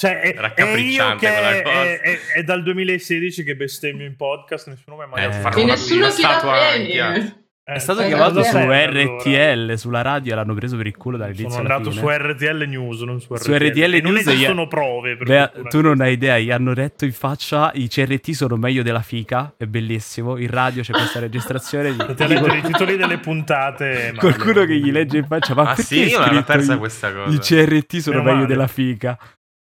Cioè, è, è io che è, è, è, dal 2016 che bestemmio in podcast, nessuno mi ha mai eh, fatto nessuno ti dà bene. È stato chiamato su RTL, sulla radio, l'hanno preso per il culo dall'inizio Sono andato su RTL News, non su RTL, su RTL News. Non esistono prove. Beh, tu non hai idea, gli hanno detto in faccia i CRT sono meglio della fica, è bellissimo. In radio c'è questa registrazione. Di... Ti leggere i titoli delle puntate. Qualcuno che gli legge in faccia, ma ah, sì, io non ho persa questa cosa. I CRT sono Meno meglio male. della fica.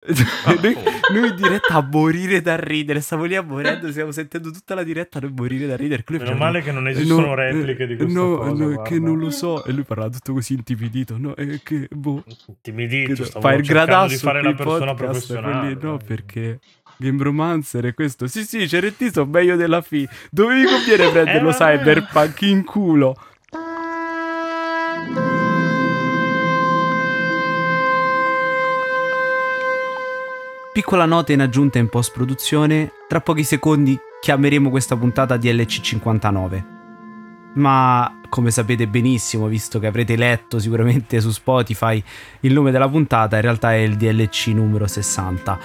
Noi, noi, in diretta a morire da ridere, stavo lì a morendo, stiamo sentendo tutta la diretta a morire da ridere. Meno faceva, male che non esistono no, repliche di questa no, cosa. No, che non lo so. E lui parlava tutto così intimidito. No, è che boh. Intimidito, che, fai il gradasso di fare la persona professionale. Quelli, no, perché Game Romancer e questo. Sì, sì, CRT sono meglio della FI. Dove mi conviene prenderlo eh, Cyberpunk in culo? Piccola nota in aggiunta in post produzione, tra pochi secondi chiameremo questa puntata DLC 59. Ma come sapete benissimo, visto che avrete letto sicuramente su Spotify il nome della puntata, in realtà è il DLC numero 60.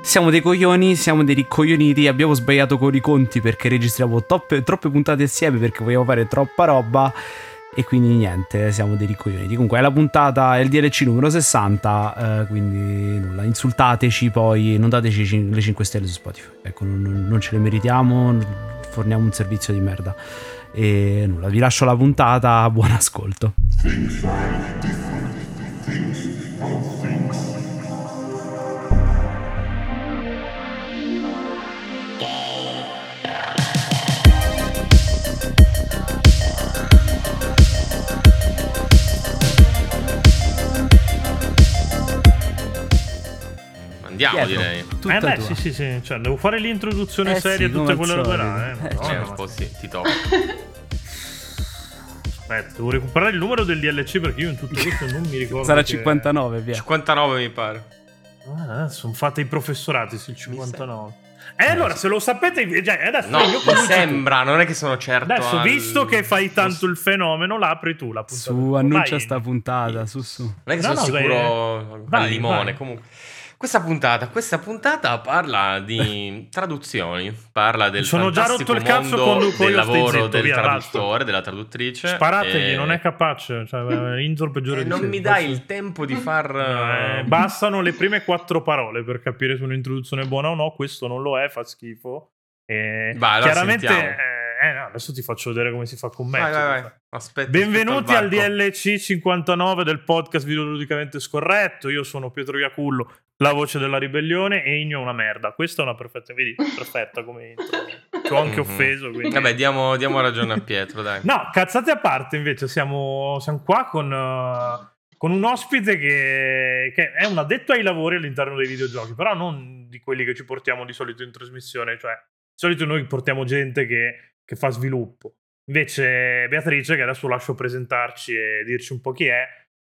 Siamo dei coglioni, siamo dei ricoglioniti, abbiamo sbagliato con i conti perché registriamo toppe, troppe puntate assieme perché vogliamo fare troppa roba e quindi niente, siamo dei ricoglioniti. Comunque è la puntata, è il DLC numero 60, eh, quindi nulla, insultateci poi, non dateci le 5 stelle su Spotify. Ecco, non, non ce le meritiamo, forniamo un servizio di merda. E nulla, vi lascio la puntata, buon ascolto. Andiamo, Pietro, direi. Eh beh, sì, sì, sì. Cioè, devo fare l'introduzione eh seria sì, tutte quelle robe là. Eh. eh, cioè, un po' sì, ti tocca. Aspetta, devo recuperare il numero del DLC perché io in tutto questo non mi ricordo. Sarà che... 59, via. 59 mi pare. Ah, sono fatte i professorati sul 59. Eh, allora, se lo sapete, già, adesso no, io mi sembra, non è che sono certo. Adesso, al... visto che fai tanto il fenomeno, l'apri tu la puntata. Su, annuncia vai. sta puntata, su, su. Non è che no, sono no, sicuro vai, al limone, vai. comunque. Questa puntata, questa puntata parla di traduzioni, parla del Sono già rotto il cazzo con, con del lavoro zitto, del via, traduttore, basta. della traduttrice. Sparategli, e... non è capace, cioè, Inzor peggiore eh, di Non mi dai il tempo di far... Eh, bastano le prime quattro parole per capire se un'introduzione è buona o no, questo non lo è, fa schifo. E Vai, chiaramente... Eh, no, adesso ti faccio vedere come si fa con me. Vai, vai, vai. Aspetta, Benvenuti al, al DLC 59 del podcast videoludicamente scorretto. Io sono Pietro Iacullo, la voce della ribellione, e Igno è una merda. Questa è una perfetta, vedi, perfetta come intro. Ti ho anche mhm. offeso. Quindi... Vabbè, diamo, diamo, ragione a Pietro, dai. No, cazzate a parte, invece, siamo, siamo qua con... Uh, con un ospite che, che, è un addetto ai lavori all'interno dei videogiochi, però non di quelli che ci portiamo di solito in trasmissione, cioè di solito noi portiamo gente che, che fa sviluppo. Invece Beatrice, che adesso lascio presentarci e dirci un po' chi è,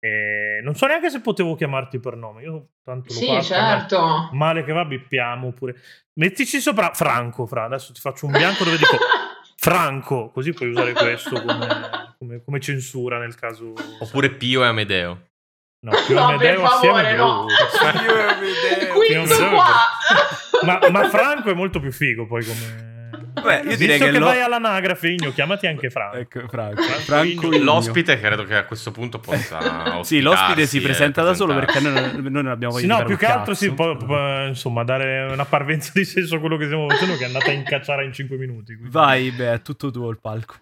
e non so neanche se potevo chiamarti per nome. Io tanto lo sì, faccio. certo. Male che va, bippiamo pure. Mettici sopra Franco, Fra. Adesso ti faccio un bianco dove dico Franco, così puoi usare questo come, come, come censura nel caso. Oppure Pio e Amedeo. No, Pio no, Amedeo assieme no. Pio e Amedeo. Quinto qua. ma, ma Franco è molto più figo poi come Beh, io direi che, che lo... vai all'anagrafe, Igno, chiamati anche Franco. Ecco, Franco. Franco l'ospite credo che a questo punto possa Sì, l'ospite si presenta da solo perché noi, noi non abbiamo voglia sì, no, più che altro si può, può, insomma, dare una parvenza di senso a quello che stiamo facendo che è andata a incacciare in 5 minuti. Quindi. Vai, beh, è tutto tuo il palco.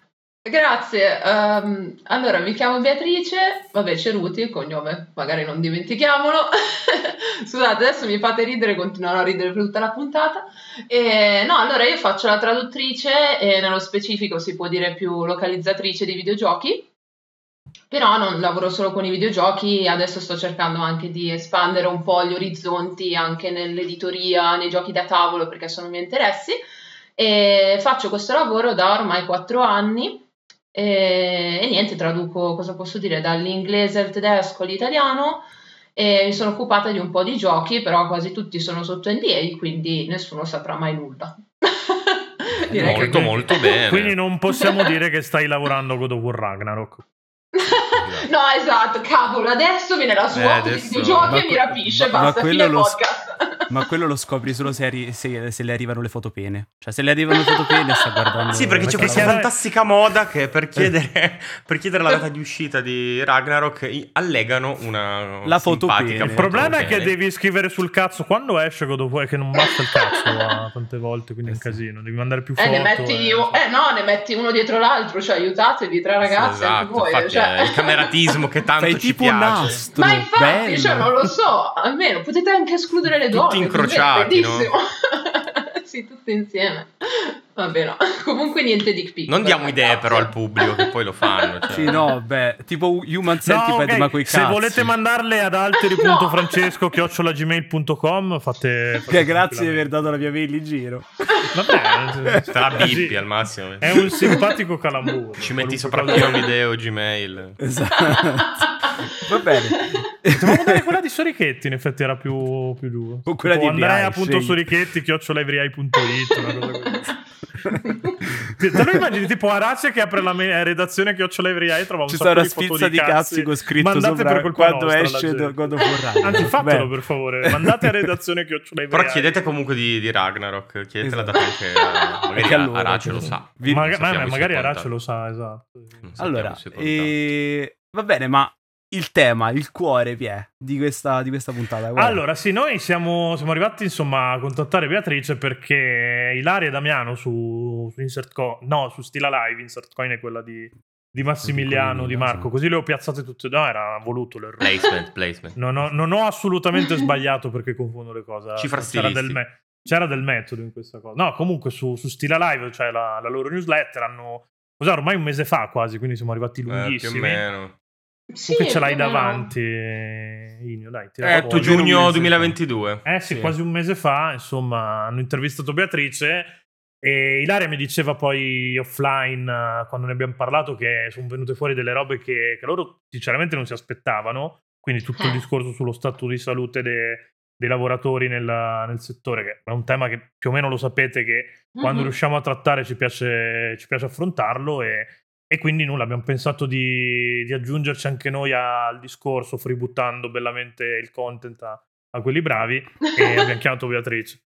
Grazie, um, allora mi chiamo Beatrice, vabbè Ceruti il cognome, magari non dimentichiamolo, scusate adesso mi fate ridere, continuerò a ridere per tutta la puntata, e, no allora io faccio la traduttrice e nello specifico si può dire più localizzatrice di videogiochi, però non lavoro solo con i videogiochi, adesso sto cercando anche di espandere un po' gli orizzonti anche nell'editoria, nei giochi da tavolo perché sono i miei interessi. E faccio questo lavoro da ormai quattro anni e, e, niente, traduco, cosa posso dire, dall'inglese al tedesco all'italiano e mi sono occupata di un po' di giochi, però quasi tutti sono sotto NDA, quindi nessuno saprà mai nulla. Direi molto che... molto bene. Quindi non possiamo dire che stai lavorando of War Ragnarok. no, esatto, cavolo, adesso viene la sua eh, adesso... videogiochi e mi rapisce, ma, basta, ma fine lo... podcast. Ma quello lo scopri solo se, arri- se, se, le arrivano le fotopene. Cioè, se le arrivano le fotopene, sta guardando. Sì, perché c'è questa fantastica moda che per chiedere, per chiedere, la data di uscita di Ragnarok allegano una la fotopene. Il problema è che devi scrivere sul cazzo quando esce God of War, che non basta il cazzo tante volte, quindi è un eh casino. Devi mandare più foto. Eh, ne metti, e... eh, no, ne metti uno dietro l'altro, cioè aiutatevi, tre ragazzi, sì, esatto, voi. Cioè... il cameratismo che tanto Fai ci tipo piace. nastro. Ma infatti, cioè, non lo so, almeno potete anche escludere le donne. Tutti incrociati, no? sì, tutti insieme. Vabbè, no. Comunque niente dick pic. Non diamo idee però al pubblico che poi lo fanno. Cioè. Sì, no, beh, tipo Human Centipede, no, okay. ma coi Se volete mandarle ad alteri.francesco chiocciolagmail.com fate... fate grazie di aver dato la mia mail in giro. Vabbè, te la bippi al massimo. È un simpatico calamburo. Ci metti sopra un video Gmail. Esatto. Va bene. Dobbiamo mandare quella di Sorichetti, in effetti era più, più duro. O quella tipo di Andrea appunto Sorichetti chiocciolaivriai.it una cosa così. Te lo immagini tipo Arace che apre la me- redazione che Occiolevria e trova un Ci sta una spizza di cazzi con scritto mandate sopra per quando nostra, esce God of War Anzi fatelo Beh. per favore. Mandate a redazione che Occiolevria Però chiedete comunque di, di Ragnarok Chiedetela esatto. anche Magari allora, Arace lo sa. Mag- Magari Arace lo sa esatto. Allora e... Va bene ma il tema, il cuore, Pie, di questa, di questa puntata. Guarda. Allora, sì, noi siamo, siamo, arrivati insomma a contattare Beatrice perché Ilaria e Damiano su, su Insert Coin, no, su Stila Live, Insert Coin è quella di, di Massimiliano, di Marco, così le ho piazzate tutte. No, era voluto l'errore. Placement, placement. Non ho, non ho assolutamente sbagliato perché confondo le cose. Cifra c'era del, me- c'era del metodo in questa cosa. No, comunque su, su Stila Live, cioè la, la loro newsletter, hanno... Cos'è, ormai un mese fa quasi, quindi siamo arrivati lunghissimi. Eh, più o meno. Sì, che ce l'hai davanti, Inio, dai. È 8 giugno 2022. Eh sì, sì, quasi un mese fa, insomma, hanno intervistato Beatrice e Ilaria mi diceva poi offline, quando ne abbiamo parlato, che sono venute fuori delle robe che, che loro sinceramente non si aspettavano, quindi tutto il eh. discorso sullo stato di salute de, dei lavoratori nel, nel, settore, che è un tema che più o meno lo sapete che quando mm-hmm. riusciamo a trattare ci piace, ci piace affrontarlo e e quindi nulla, abbiamo pensato di, di aggiungerci anche noi al discorso, freebuttando bellamente il content a, a quelli bravi e abbiamo chiamato Beatrice.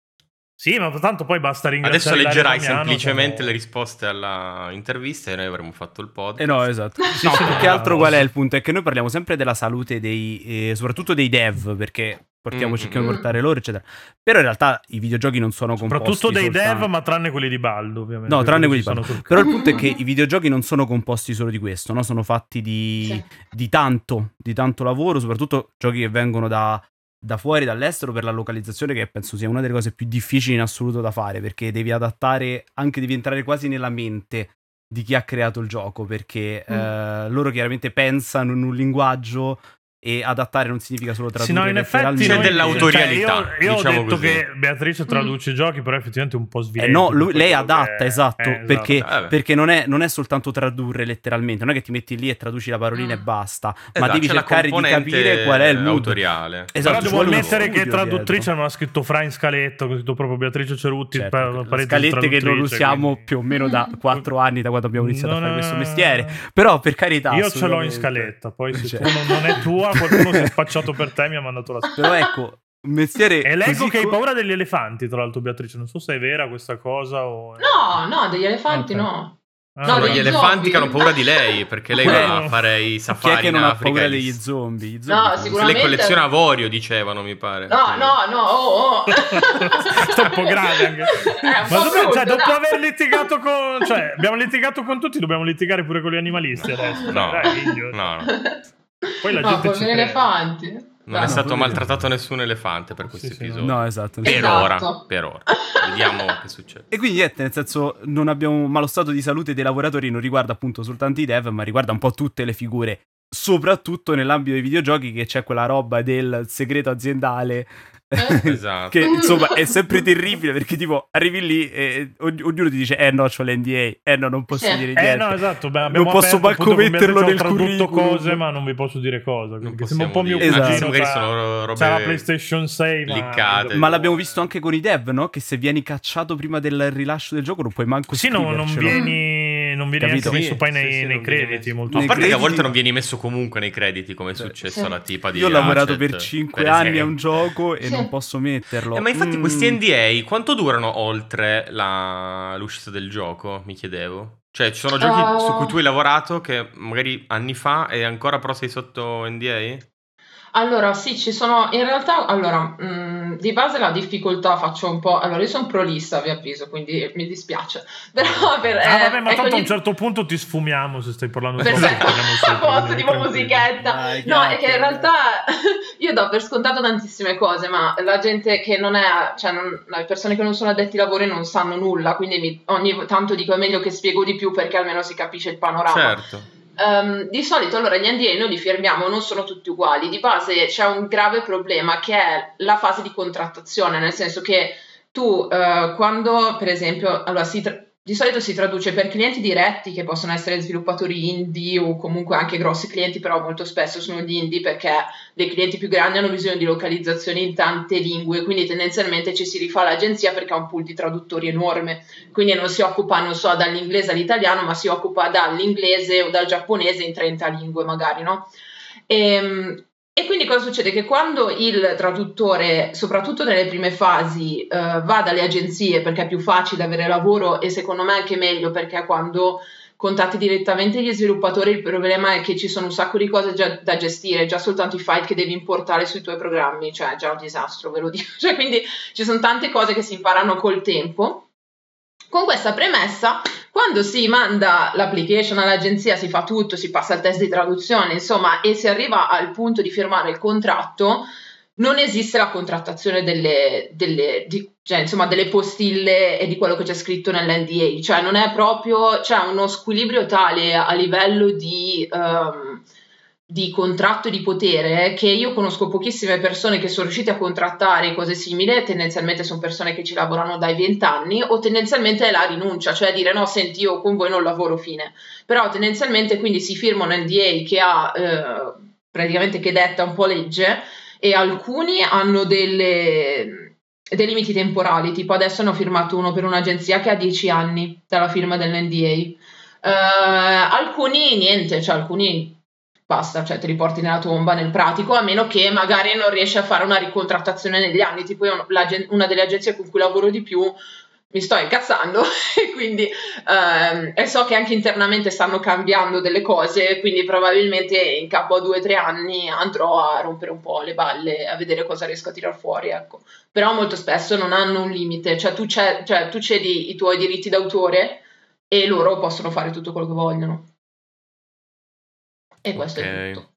Sì, ma tanto poi basta ringraziare. Adesso leggerai semplicemente siamo... le risposte alla intervista e noi avremmo fatto il podcast. Eh no, esatto. No, più che altro qual è il punto? È che noi parliamo sempre della salute dei, eh, soprattutto dei dev, perché portiamo, mm, cerchiamo di portare loro, eccetera. Però in realtà i videogiochi non sono composti Soprattutto dei soltanto... dev, ma tranne quelli di Baldo, ovviamente. No, tranne quelli di Baldo. Però il punto è che i videogiochi non sono composti solo di questo, no? Sono fatti di, sì. di tanto, di tanto lavoro, soprattutto giochi che vengono da, da fuori, dall'estero, per la localizzazione, che penso sia una delle cose più difficili in assoluto da fare, perché devi adattare, anche devi entrare quasi nella mente di chi ha creato il gioco, perché mm. eh, loro chiaramente pensano in un linguaggio e adattare non significa solo tradurre sì, no, in effetti c'è dell'autorialità cioè, io, io diciamo ho detto così. che Beatrice traduce mm. i giochi però effettivamente è un po' sviletto eh no, lui, lei adatta che... esatto, eh, perché, esatto. perché non, è, non, è, soltanto tradurre letteralmente non è che ti metti lì e traduci la parolina mm. e basta esatto, ma devi cercare di capire qual è il mood autoriale esatto, però devo ammettere che traduttrice non ha scritto Fra in scaletta ho scritto proprio Beatrice Cerutti certo, scalette che non usiamo quindi... più o meno da 4 anni da quando abbiamo iniziato a fare questo mestiere però per carità io ce l'ho in scaletta poi se cioè. non è tua qualcuno si è spacciato per te mi ha mandato la spesa. Però ecco, un mestiere. E leggo che hai paura degli elefanti, tra l'altro, Beatrice. Non so se è vera questa cosa o. No, no, degli elefanti okay. no. Ah, no, gli elefanti che hanno paura di lei perché lei va a fare i safari Chi è che non ha paura degli zombie? zombie no, sicuramente... lei colleziona avorio, dicevano, mi pare. No, no, no, oh, oh. Sto un po' grave anche. Ma po brutto, cioè, dopo aver litigato con... Cioè, abbiamo litigato con tutti, dobbiamo litigare pure con gli animalisti adesso. No, Dai, no, no. Poi la no, gente con gli elefanti. Non no, è stato maltrattato nessun elefante per questo sì, episodio. No, esatto. Per esatto. ora, per ora. Vediamo che succede. E quindi niente, nel senso, non abbiamo, ma lo stato di salute dei lavoratori non riguarda appunto soltanto i dev, ma riguarda un po' tutte le figure. Soprattutto nell'ambito dei videogiochi che c'è quella roba del segreto aziendale? Esatto. che insomma è sempre terribile perché tipo arrivi lì e ognuno ti dice eh no c'ho l'NDA eh no non posso sì. dire niente eh no esatto Beh, non posso manco metterlo nel curriculum cose ma non vi posso dire cosa sembra un po' mio esatto. cugino esatto. la PlayStation 6 ma... ma l'abbiamo visto anche con i dev no? che se vieni cacciato prima del rilascio del gioco non puoi manco sì no, non vieni non viene Capito? neanche messo poi nei, sì, nei crediti. Molto a parte crediti... che a volte non vieni messo comunque nei crediti, come è successo sì. alla tipa di Io ho lavorato per 5 per anni a un gioco e non posso metterlo. Eh, ma infatti mm. questi NDA quanto durano oltre la... l'uscita del gioco? Mi chiedevo. Cioè, ci sono giochi uh... su cui tu hai lavorato che magari anni fa e ancora però sei sotto NDA? Allora, sì, ci sono in realtà, allora, mh, mm, di base la difficoltà faccio un po', allora io sono prolissa, vi avviso, quindi mi dispiace, però per... Ah, vabbè, ma ecco, tanto a un certo punto ti sfumiamo se stai parlando troppo. A posto, tipo musichetta. Dai, no, è che in realtà io do per scontato tantissime cose, ma la gente che non è, cioè non, le persone che non sono addetti ai lavori non sanno nulla, quindi mi, ogni tanto dico è meglio che spiego di più perché almeno si capisce il panorama. Certo. Um, di solito allora gli NDA noi li firmiamo, non sono tutti uguali, di base c'è un grave problema che è la fase di contrattazione, nel senso che tu uh, quando per esempio, allora si tra- di solito si traduce per clienti diretti che possono essere sviluppatori indie o comunque anche grossi clienti, però molto spesso sono gli indie perché dei clienti più grandi hanno bisogno di localizzazione in tante lingue, quindi tendenzialmente ci si rifà l'agenzia perché ha un pool di traduttori enorme, quindi non si occupa, non so, dall'inglese all'italiano, ma si occupa dall'inglese o dal giapponese in 30 lingue magari, no? E, ehm, e quindi cosa succede? Che quando il traduttore, soprattutto nelle prime fasi, uh, va dalle agenzie perché è più facile avere lavoro e secondo me anche meglio perché quando contatti direttamente gli sviluppatori il problema è che ci sono un sacco di cose già da gestire, già soltanto i file che devi importare sui tuoi programmi, cioè è già un disastro, ve lo dico. Cioè, quindi ci sono tante cose che si imparano col tempo. Con questa premessa quando si manda l'application all'agenzia, si fa tutto, si passa il test di traduzione, insomma, e si arriva al punto di firmare il contratto, non esiste la contrattazione delle, delle, di, cioè, insomma, delle postille e di quello che c'è scritto nell'NDA, cioè non è proprio, c'è uno squilibrio tale a livello di... Um, di contratto di potere che io conosco pochissime persone che sono riuscite a contrattare cose simili, tendenzialmente sono persone che ci lavorano dai 20 anni o tendenzialmente è la rinuncia, cioè dire no, senti io con voi non lavoro fine, però tendenzialmente quindi si firma un NDA che ha eh, praticamente che detta un po' legge e alcuni hanno delle, dei limiti temporali, tipo adesso hanno firmato uno per un'agenzia che ha 10 anni dalla firma dell'NDA. Eh, alcuni niente, cioè alcuni basta, cioè te li porti nella tomba nel pratico, a meno che magari non riesci a fare una ricontrattazione negli anni, tipo io, una delle agenzie con cui lavoro di più mi sto incazzando e quindi ehm, e so che anche internamente stanno cambiando delle cose, quindi probabilmente in capo a due o tre anni andrò a rompere un po' le balle, a vedere cosa riesco a tirar fuori, ecco. Però molto spesso non hanno un limite, cioè tu, cioè tu cedi i tuoi diritti d'autore e loro possono fare tutto quello che vogliono. E questo okay. è tutto.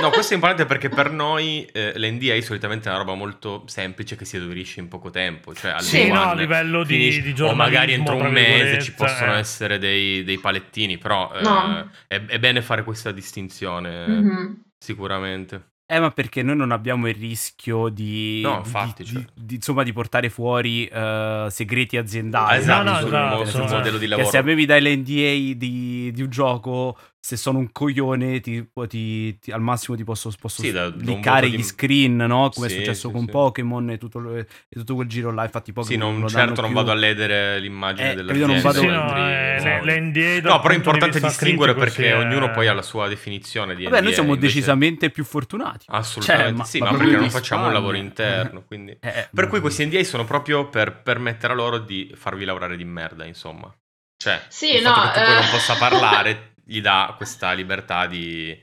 No, questo è importante perché per noi eh, l'NDA solitamente è una roba molto semplice che si esaurisce in poco tempo. Cioè, sì, no, a livello di, finisci, di O magari entro un mese ci possono eh. essere dei, dei, palettini, però eh, no. è, è, bene fare questa distinzione, mm-hmm. sicuramente. Eh, ma perché noi non abbiamo il rischio di, no, infatti, di, cioè. di, di, insomma, di portare fuori uh, segreti aziendali. esatto, no, no, sul, no, sul modello di lavoro. Che se avevi dai l'NDA di, di un gioco, se sono un coglione, ti, ti, ti, al massimo ti posso, posso sì, cliccare gli screen, no? Come sì, è successo sì, con Pokémon e tutto, e tutto, quel giro là. Infatti, Pokémon sì, non, non certo non più. vado a ledere l'immagine eh, dell'azienda. Non vado... Sì, no, eh, l'NDA no, però è importante distinguere perché è... ognuno poi ha la sua definizione di Vabbè, NDA. noi siamo invece... decisamente più fortunati. Assolutamente cioè, ma, sì, ma, ma perché non facciamo un lavoro interno. Quindi... Eh, eh, per cui questi NDA sono proprio per permettere a loro di farvi lavorare di merda, insomma. Cioè, sì, il no, fatto che tu poi non possa parlare gli dà questa libertà di...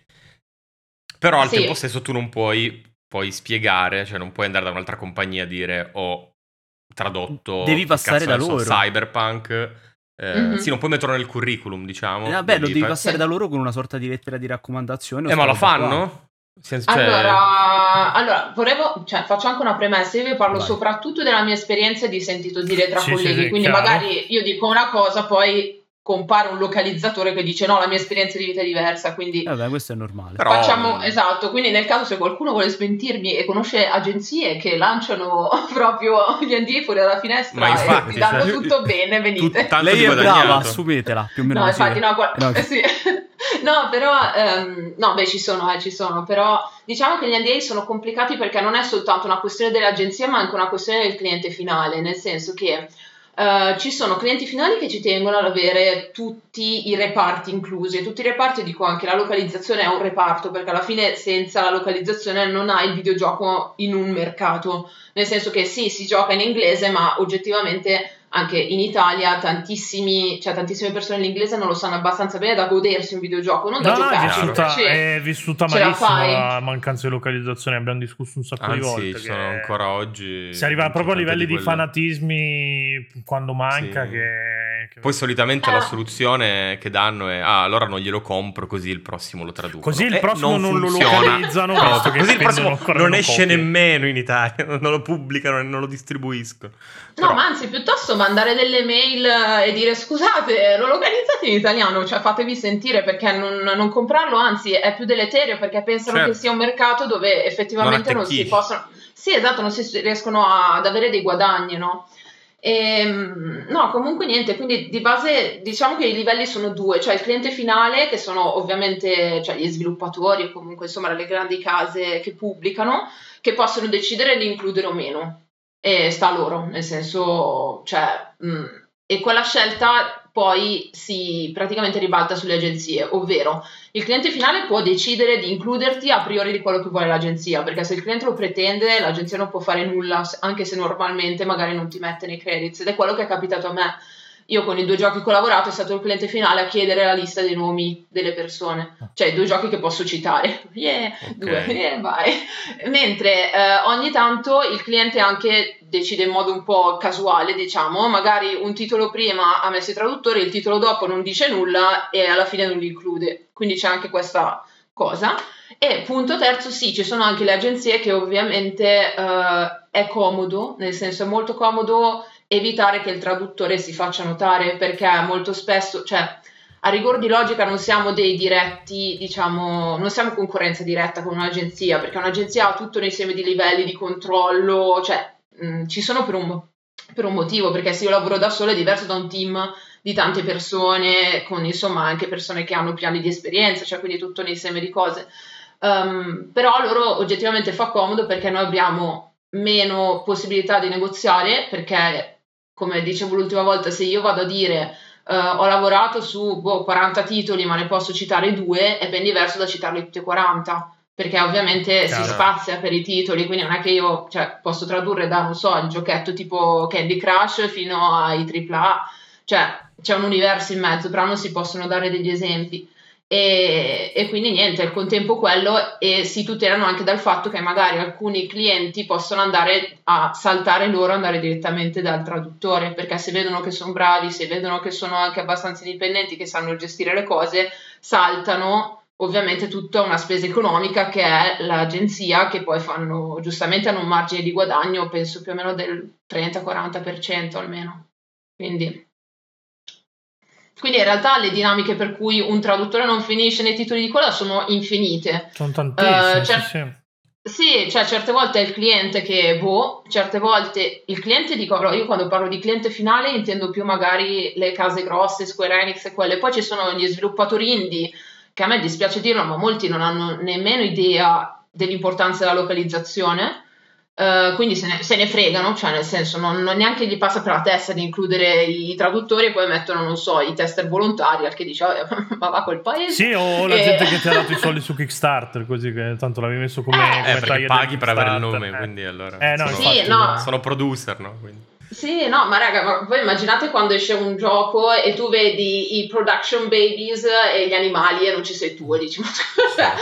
Però al sì. tempo stesso tu non puoi poi spiegare, cioè non puoi andare da un'altra compagnia a dire ho tradotto... Devi passare da loro. Cyberpunk. Eh, mm-hmm. Sì, non puoi metterlo nel curriculum, diciamo. Eh, vabbè, lo devi passare da loro con una sorta di lettera di raccomandazione. Eh, ma lo fanno? Senza, cioè... allora, allora, volevo, cioè, faccio anche una premessa. Io vi parlo Vai. soprattutto della mia esperienza di sentito dire tra sì, colleghi. Sì, quindi, chiaro. magari io dico una cosa, poi compare un localizzatore che dice no, la mia esperienza di vita è diversa, quindi... Vabbè, questo è normale. Però... Facciamo, esatto, quindi nel caso se qualcuno vuole smentirmi e conosce agenzie che lanciano proprio gli NDA fuori dalla finestra infatti, e ti danno cioè, tutto bene, venite. Tu, Lei è brava, assumetela, più o meno No, infatti, no, qua... no, sì. no, però, um, no, beh, ci sono, eh, ci sono, però diciamo che gli NDA sono complicati perché non è soltanto una questione dell'agenzia, ma anche una questione del cliente finale, nel senso che Uh, ci sono clienti finali che ci tengono ad avere tutti i reparti inclusi tutti i reparti dico anche la localizzazione è un reparto perché alla fine senza la localizzazione non hai il videogioco in un mercato. Nel senso che sì si gioca in inglese ma oggettivamente anche in Italia tantissimi, cioè, tantissime persone l'inglese non lo sanno abbastanza bene da godersi un videogioco, non da no, giocare. No, è vissuta, è vissuta malissimo la mancanza di localizzazione, abbiamo discusso un sacco Anzi, di volte. sono ancora oggi. Si arriva proprio a livelli di, di fanatismi quando manca sì. che, che... Poi solitamente ah. la soluzione che danno è ah, allora non glielo compro così il prossimo lo traduco. Così il prossimo non, non lo localizzano. No, così il prossimo non esce copie. nemmeno in Italia, non lo pubblicano e non lo distribuiscono. No, ma anzi, piuttosto mandare delle mail e dire scusate, lo localizzate in italiano, cioè fatevi sentire perché non, non comprarlo, anzi è più deleterio perché pensano certo. che sia un mercato dove effettivamente non, non si possono... Sì, esatto, non si riescono ad avere dei guadagni, no? E, ehm, no, comunque niente, quindi di base diciamo che i livelli sono due, cioè il cliente finale che sono ovviamente cioè, gli sviluppatori o comunque insomma le grandi case che pubblicano che possono decidere di includere o meno e sta a loro, nel senso, cioè, mh, mm, e quella scelta poi si praticamente ribalta sulle agenzie, ovvero il cliente finale può decidere di includerti a priori di quello che vuole l'agenzia, perché se il cliente lo pretende l'agenzia non può fare nulla, anche se normalmente magari non ti mette nei credits ed è quello che è capitato a me io con i due giochi che ho lavorato è stato il cliente finale a chiedere la lista dei nomi delle persone, cioè i due giochi che posso citare. Yeah, okay. due, yeah, vai. Mentre eh, ogni tanto il cliente anche decide in modo un po' casuale, diciamo, magari un titolo prima ha messo i traduttori, il titolo dopo non dice nulla e alla fine non li include. Quindi c'è anche questa cosa. E punto terzo, sì, ci sono anche le agenzie che ovviamente eh, è comodo, nel senso è molto comodo evitare che il traduttore si faccia notare perché molto spesso, cioè a rigor di logica non siamo dei diretti, diciamo, non siamo concorrenza diretta con un'agenzia perché un'agenzia ha tutto un insieme di livelli di controllo, cioè mh, mm, ci sono per un, per un motivo perché se io lavoro da solo è diverso da un team di tante persone con insomma anche persone che hanno piani di esperienza, cioè quindi tutto un insieme di cose. Um, però loro oggettivamente fa comodo perché noi abbiamo meno possibilità di negoziare perché come dicevo l'ultima volta, se io vado a dire uh, ho lavorato su boh, 40 titoli ma ne posso citare due, è ben diverso da citarli tutti e 40 perché ovviamente Chiaro. si spazia per i titoli, quindi non è che io cioè, posso tradurre da, non so, il giochetto tipo Candy Crush fino ai AAA, cioè c'è un universo in mezzo, però non si possono dare degli esempi. E, e, quindi niente, al contempo quello e si tutelano anche dal fatto che magari alcuni clienti possono andare a saltare loro, andare direttamente dal traduttore, perché se vedono che sono bravi, se vedono che sono anche abbastanza indipendenti, che sanno gestire le cose, saltano ovviamente tutta una spesa economica che è l'agenzia che poi fanno giustamente hanno un margine di guadagno penso più o meno del 30-40% almeno. Quindi quindi in realtà le dinamiche per cui un traduttore non finisce nei titoli di coda sono infinite. Sono tantissime. Uh, cer- sì, sì. cioè certe volte è il cliente che, boh, certe volte il cliente, dico, io quando parlo di cliente finale intendo più magari le case grosse, Square Enix e quelle, poi ci sono gli sviluppatori indie, che a me dispiace dirlo, ma molti non hanno nemmeno idea dell'importanza della localizzazione Uh, quindi se ne, se ne, fregano, cioè nel senso non, non, neanche gli passa per la testa di includere i traduttori e poi mettono, non so, i tester volontari al che dice, ma va quel paese. Sì, o la e... gente che ti ha dato i soldi su Kickstarter, così che tanto l'avevi messo come... Eh, come perché paghi per avere il nome, eh. quindi allora... Eh, no, sono, sì, no. sono producer, no? Quindi. Sì, no, ma raga, ma voi immaginate quando esce un gioco e tu vedi i production babies e gli animali e non ci sei tu e dici, ma cioè,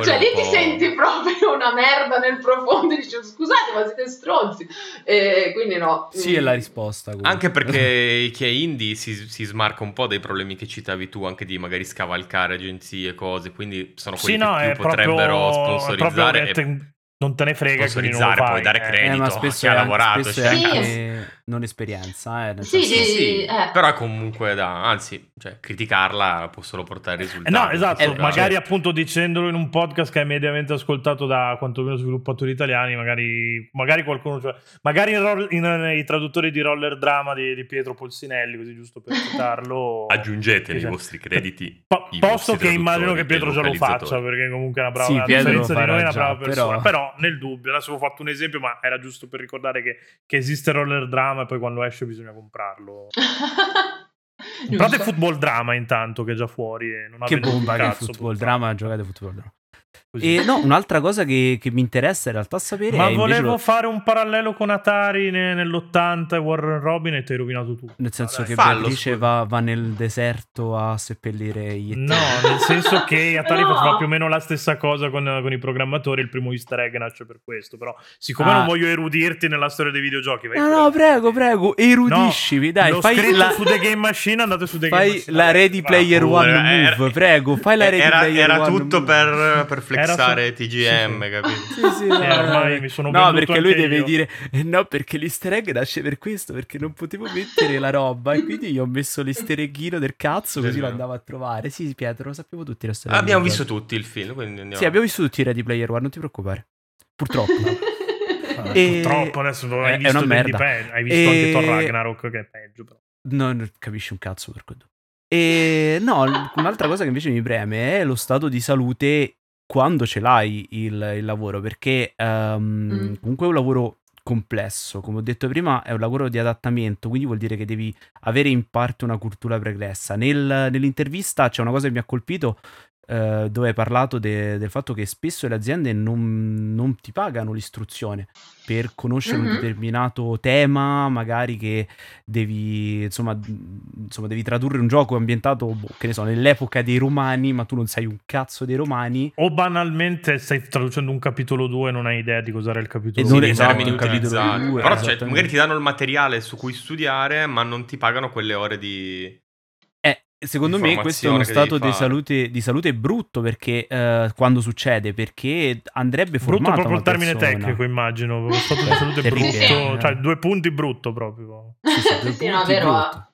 eh, cioè lì ti senti proprio una merda nel profondo e dici, scusate, ma siete stronzi. E quindi no. Sì, è la risposta. Comunque. Anche perché chi è indie si, si, smarca un po' dai problemi che citavi tu, anche di magari scavalcare agenzie e cose, quindi sono quelli sì, no, che più potrebbero proprio, sponsorizzare. Proprio non te ne frega quindi non lo fai. puoi dare credito eh, ma spesso a chi ha lavorato spesso è cioè, anche non esperienza eh, sì, sì, sì, eh. però comunque da anzi cioè, criticarla può solo portare risultati no esatto eh, magari cioè. appunto dicendolo in un podcast che è mediamente ascoltato da quantomeno sviluppatori italiani magari, magari qualcuno cioè, magari in, in, in, i traduttori di Roller Drama di, di Pietro Polsinelli così giusto per citarlo aggiungete i vostri crediti po- posto che immagino che Pietro già lo faccia perché comunque è una brava sì, Pietro di noi è una brava persona però però nel dubbio, adesso ho fatto un esempio, ma era giusto per ricordare che, che esiste roller drama e poi quando esce bisogna comprarlo. Comprate football drama intanto che è già fuori e non Che bomba che football drama, giocate football drama. Così. E no, un'altra cosa che, che, mi interessa in realtà sapere Ma è volevo lo... fare un parallelo con Atari ne, nell'80 e Warren Robin e ti hai rovinato tutto. Nel senso Vabbè, che fallo, Beatrice va, va, nel deserto a seppellire gli No, nel senso che Atari no. faceva più o meno la stessa cosa con, con, i programmatori, il primo easter egg nasce per questo, però siccome ah. non voglio erudirti nella storia dei videogiochi, vai No, no, prego, prego, erudiscimi, no, dai, l'ho fai scritto la... su The Game Machine, andate su The fai Game Machine. la Ready Player One era, move, prego, fai la Ready era, Player era One tutto per, per flexare TG GM, sì, capito? Sì, sì, no, eh, ormai mi sono No, perché lui deve io. dire eh, no, perché l'easter egg nasce per questo, perché non potevo mettere la roba e quindi io ho messo l'easter eggino del cazzo così lo andavo a trovare. Sì, Pietro, lo sappiamo tutti la storia. Abbiamo visto tutti il film, quindi andiamo. Sì, abbiamo visto tutti i Ready Player One, non ti preoccupare. Purtroppo. Ah, e... Purtroppo adesso hai visto, è una merda. Pe- hai visto e... anche Thor Ragnarok che è peggio però. No, non capisci un cazzo per quello. E no, un'altra cosa che invece mi preme è lo stato di salute quando ce l'hai il, il lavoro, perché um, mm. comunque è un lavoro complesso, come ho detto prima è un lavoro di adattamento, quindi vuol dire che devi avere in parte una cultura pregressa. Nel, nell'intervista c'è una cosa che mi ha colpito, eh, dove hai parlato de- del fatto che spesso le aziende non, non ti pagano l'istruzione per conoscere mm-hmm. un determinato tema, magari che devi, insomma, insomma, devi tradurre un gioco ambientato, boh, che ne so, nell'epoca dei romani, ma tu non sai un cazzo dei romani. O banalmente stai traducendo un capitolo 2 e non hai idea di cosa era il capitolo 2. Esatto, un capitolo 2. Però cioè, magari ti danno il materiale su cui studiare, ma non ti pagano quelle ore di secondo me questo è uno stato di salute, di salute, brutto perché uh, quando succede perché andrebbe formato brutto proprio il termine tecnico immagino lo stato di salute brutto sì. cioè due punti brutto proprio. Sì, sì, sì no vero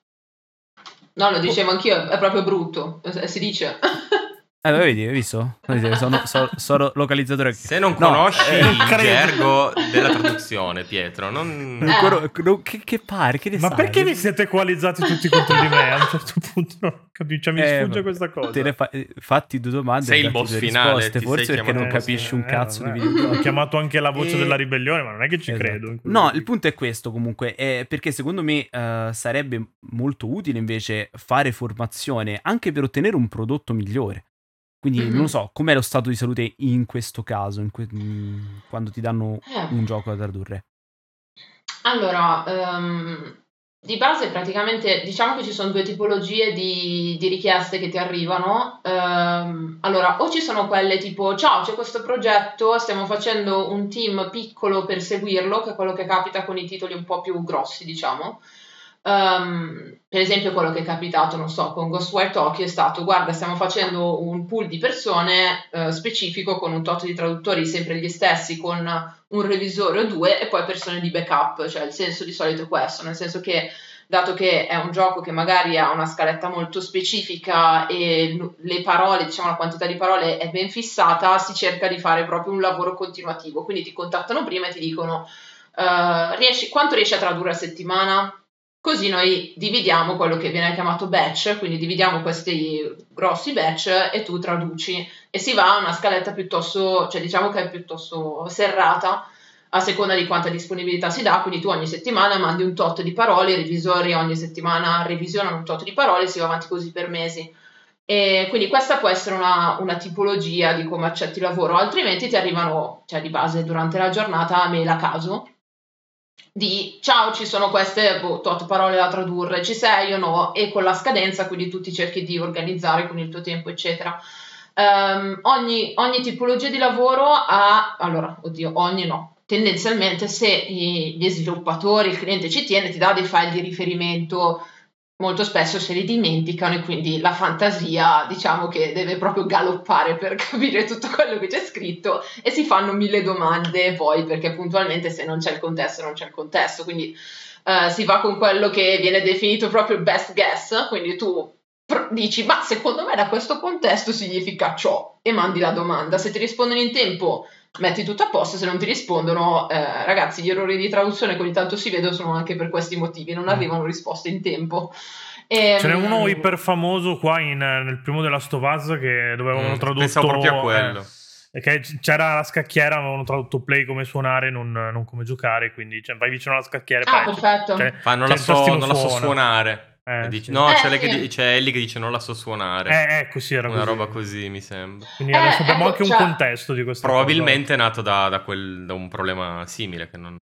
no lo dicevo anch'io è proprio brutto si dice eh, vedi, hai visto? Sono, sono, sono localizzatore. Se non no, conosci eh, il gergo della traduzione, Pietro, non... Eh. Che, che, pare, che ne Ma sai? perché vi siete equalizzati tutti contro di me? A un certo punto non capisco, cioè, mi eh, sfugge questa cosa. Te ne fa, eh, fatti due domande. Sei il boss finale. Risposte, forse perché non capisci un cazzo eh, di videogiochi. Ho chiamato anche la voce e... della ribellione, ma non è che ci esatto. credo. No, il punto è questo comunque, è perché secondo me uh, sarebbe molto utile invece fare formazione anche per ottenere un prodotto migliore. Quindi mm-hmm. non so, com'è lo stato di salute in questo caso, in que- mm, quando ti danno eh. un gioco da tradurre? Allora, um, di base praticamente diciamo che ci sono due tipologie di, di richieste che ti arrivano. Um, allora, o ci sono quelle tipo, ciao, c'è questo progetto, stiamo facendo un team piccolo per seguirlo, che è quello che capita con i titoli un po' più grossi, diciamo. Um, per esempio quello che è capitato, non so, con Ghostwire Tokyo è stato, guarda, stiamo facendo un pool di persone uh, specifico con un tot di traduttori sempre gli stessi, con un revisore o due e poi persone di backup, cioè il senso di solito è questo, nel senso che dato che è un gioco che magari ha una scaletta molto specifica e le parole, diciamo la quantità di parole è ben fissata, si cerca di fare proprio un lavoro continuativo, quindi ti contattano prima e ti dicono uh, riesci, quanto riesci a tradurre a settimana? Così noi dividiamo quello che viene chiamato batch, quindi dividiamo questi grossi batch e tu traduci. E si va a una scaletta piuttosto, cioè diciamo che è piuttosto serrata a seconda di quanta disponibilità si dà, quindi tu ogni settimana mandi un tot di parole, i revisori ogni settimana revisionano un tot di parole e si va avanti così per mesi. E quindi questa può essere una, una tipologia di come accetti il lavoro, altrimenti ti arrivano, cioè di base durante la giornata, mail a caso di ciao ci sono queste boh, tot parole da tradurre, ci sei o no e con la scadenza quindi tu ti cerchi di organizzare con il tuo tempo eccetera. Um, ogni, ogni, tipologia di lavoro ha, allora, oddio, ogni no, tendenzialmente se gli sviluppatori, il cliente ci tiene, ti dà dei file di riferimento molto spesso se li dimenticano e quindi la fantasia diciamo che deve proprio galoppare per capire tutto quello che c'è scritto e si fanno mille domande poi perché puntualmente se non c'è il contesto non c'è il contesto. Quindi uh, si va con quello che viene definito proprio il best guess quindi tu dici ma secondo me da questo contesto significa ciò? E mandi la domanda. Se ti rispondono in tempo metti tutto a posto, se non ti rispondono, eh, ragazzi, gli errori di traduzione che ogni tanto si vedono sono anche per questi motivi, non mm. arrivano risposte in tempo. E, Ce n'è uno iper famoso qua in, nel primo della Stovaz che dovevano mm, tradurre. Pensavo proprio a quello. Eh, che c'era la scacchiera, avevano tradotto play come suonare, non, non come giocare, quindi cioè, vai vicino alla scacchiera. Ah, perfetto. Cioè, Fa, non, la so, non la so suonare. Eh, dice, sì. No, eh, c'è, sì. c'è, Ellie che dice non la so suonare. Eh, ecco, sì, era Una così. roba così, mi sembra. Quindi adesso eh, abbiamo ecco, anche cioè, un contesto di questo. Probabilmente cosa. è nato da, da, quel, da, un problema simile. Che non...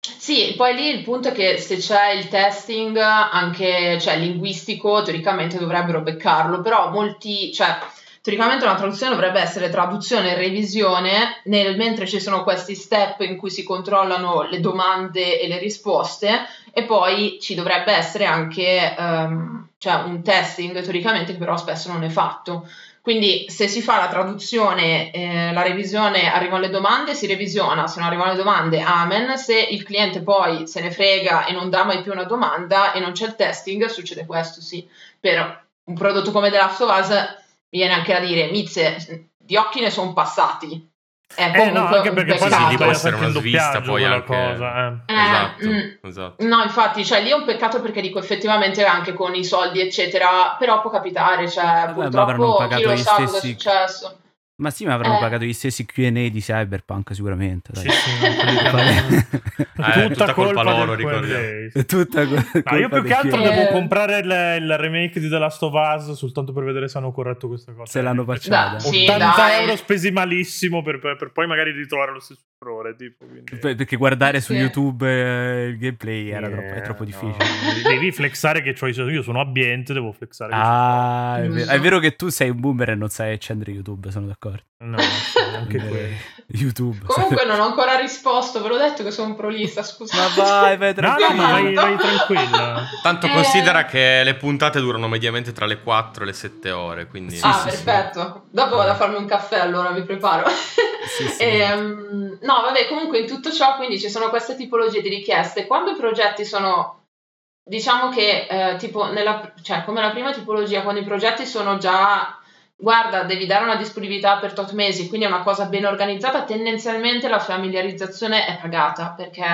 Sì, poi lì il punto è che se c'è il testing anche cioè, linguistico, teoricamente dovrebbero beccarlo, però molti, cioè, teoricamente una traduzione dovrebbe essere traduzione e revisione, nel, mentre ci sono questi step in cui si controllano le domande e le risposte, e poi ci dovrebbe essere anche um, cioè un testing, teoricamente, che però spesso non è fatto. Quindi se si fa la traduzione, eh, la revisione, arrivano le domande, si revisiona, se non arrivano le domande, amen, se il cliente poi se ne frega e non dà mai più una domanda e non c'è il testing, succede questo, sì. Per un prodotto come The Last of Us viene anche a dire, Mizze, di occhi ne sono passati, è eh, no, anche perché poi sì, può essere una svista poi anche cosa, eh. esatto, mm, esatto. no infatti cioè lì è un peccato perché dico effettivamente anche con i soldi eccetera però può capitare cioè Vabbè, purtroppo chi lo sa cosa è successo ma sì, ma avranno eh. pagato gli stessi QA di Cyberpunk sicuramente. Dai. Sì, sì, eh, tutta, colpa, loro, ricordiamo. Tutta no, io più che altro devo comprare il, il, remake di The Last of Us soltanto per vedere se hanno corretto questa cosa. Se l'hanno patchata. Sì, 80 dai. euro spesi malissimo per, per, per, poi magari ritrovare lo stesso errore. Tipo, Perché guardare su YouTube eh, il gameplay era troppo, è troppo difficile. No, devi flexare che io sono ambiente, devo flexare. Ah, è vero. è vero che tu sei un boomer e non sai accendere YouTube, sono d'accordo. No, anche quello. YouTube. Comunque non ho ancora risposto, ve l'ho detto che sono prolista, scusa. Ma vai, vai tranquilla. No, no, vai, vai tranquilla. Tanto eh... considera che le puntate durano mediamente tra le 4 e le 7 ore, quindi... Sì, ah, sì, perfetto. Sì. Dopo vado a farmi un caffè, allora mi preparo. e, um, no, vabbè, comunque in tutto ciò, quindi ci sono queste tipologie di richieste. Quando i progetti sono diciamo che eh, tipo nella, cioè, come la prima tipologia, quando i progetti sono già guarda, devi dare una disponibilità per tot mesi, quindi è una cosa ben organizzata, tendenzialmente la familiarizzazione è pagata perché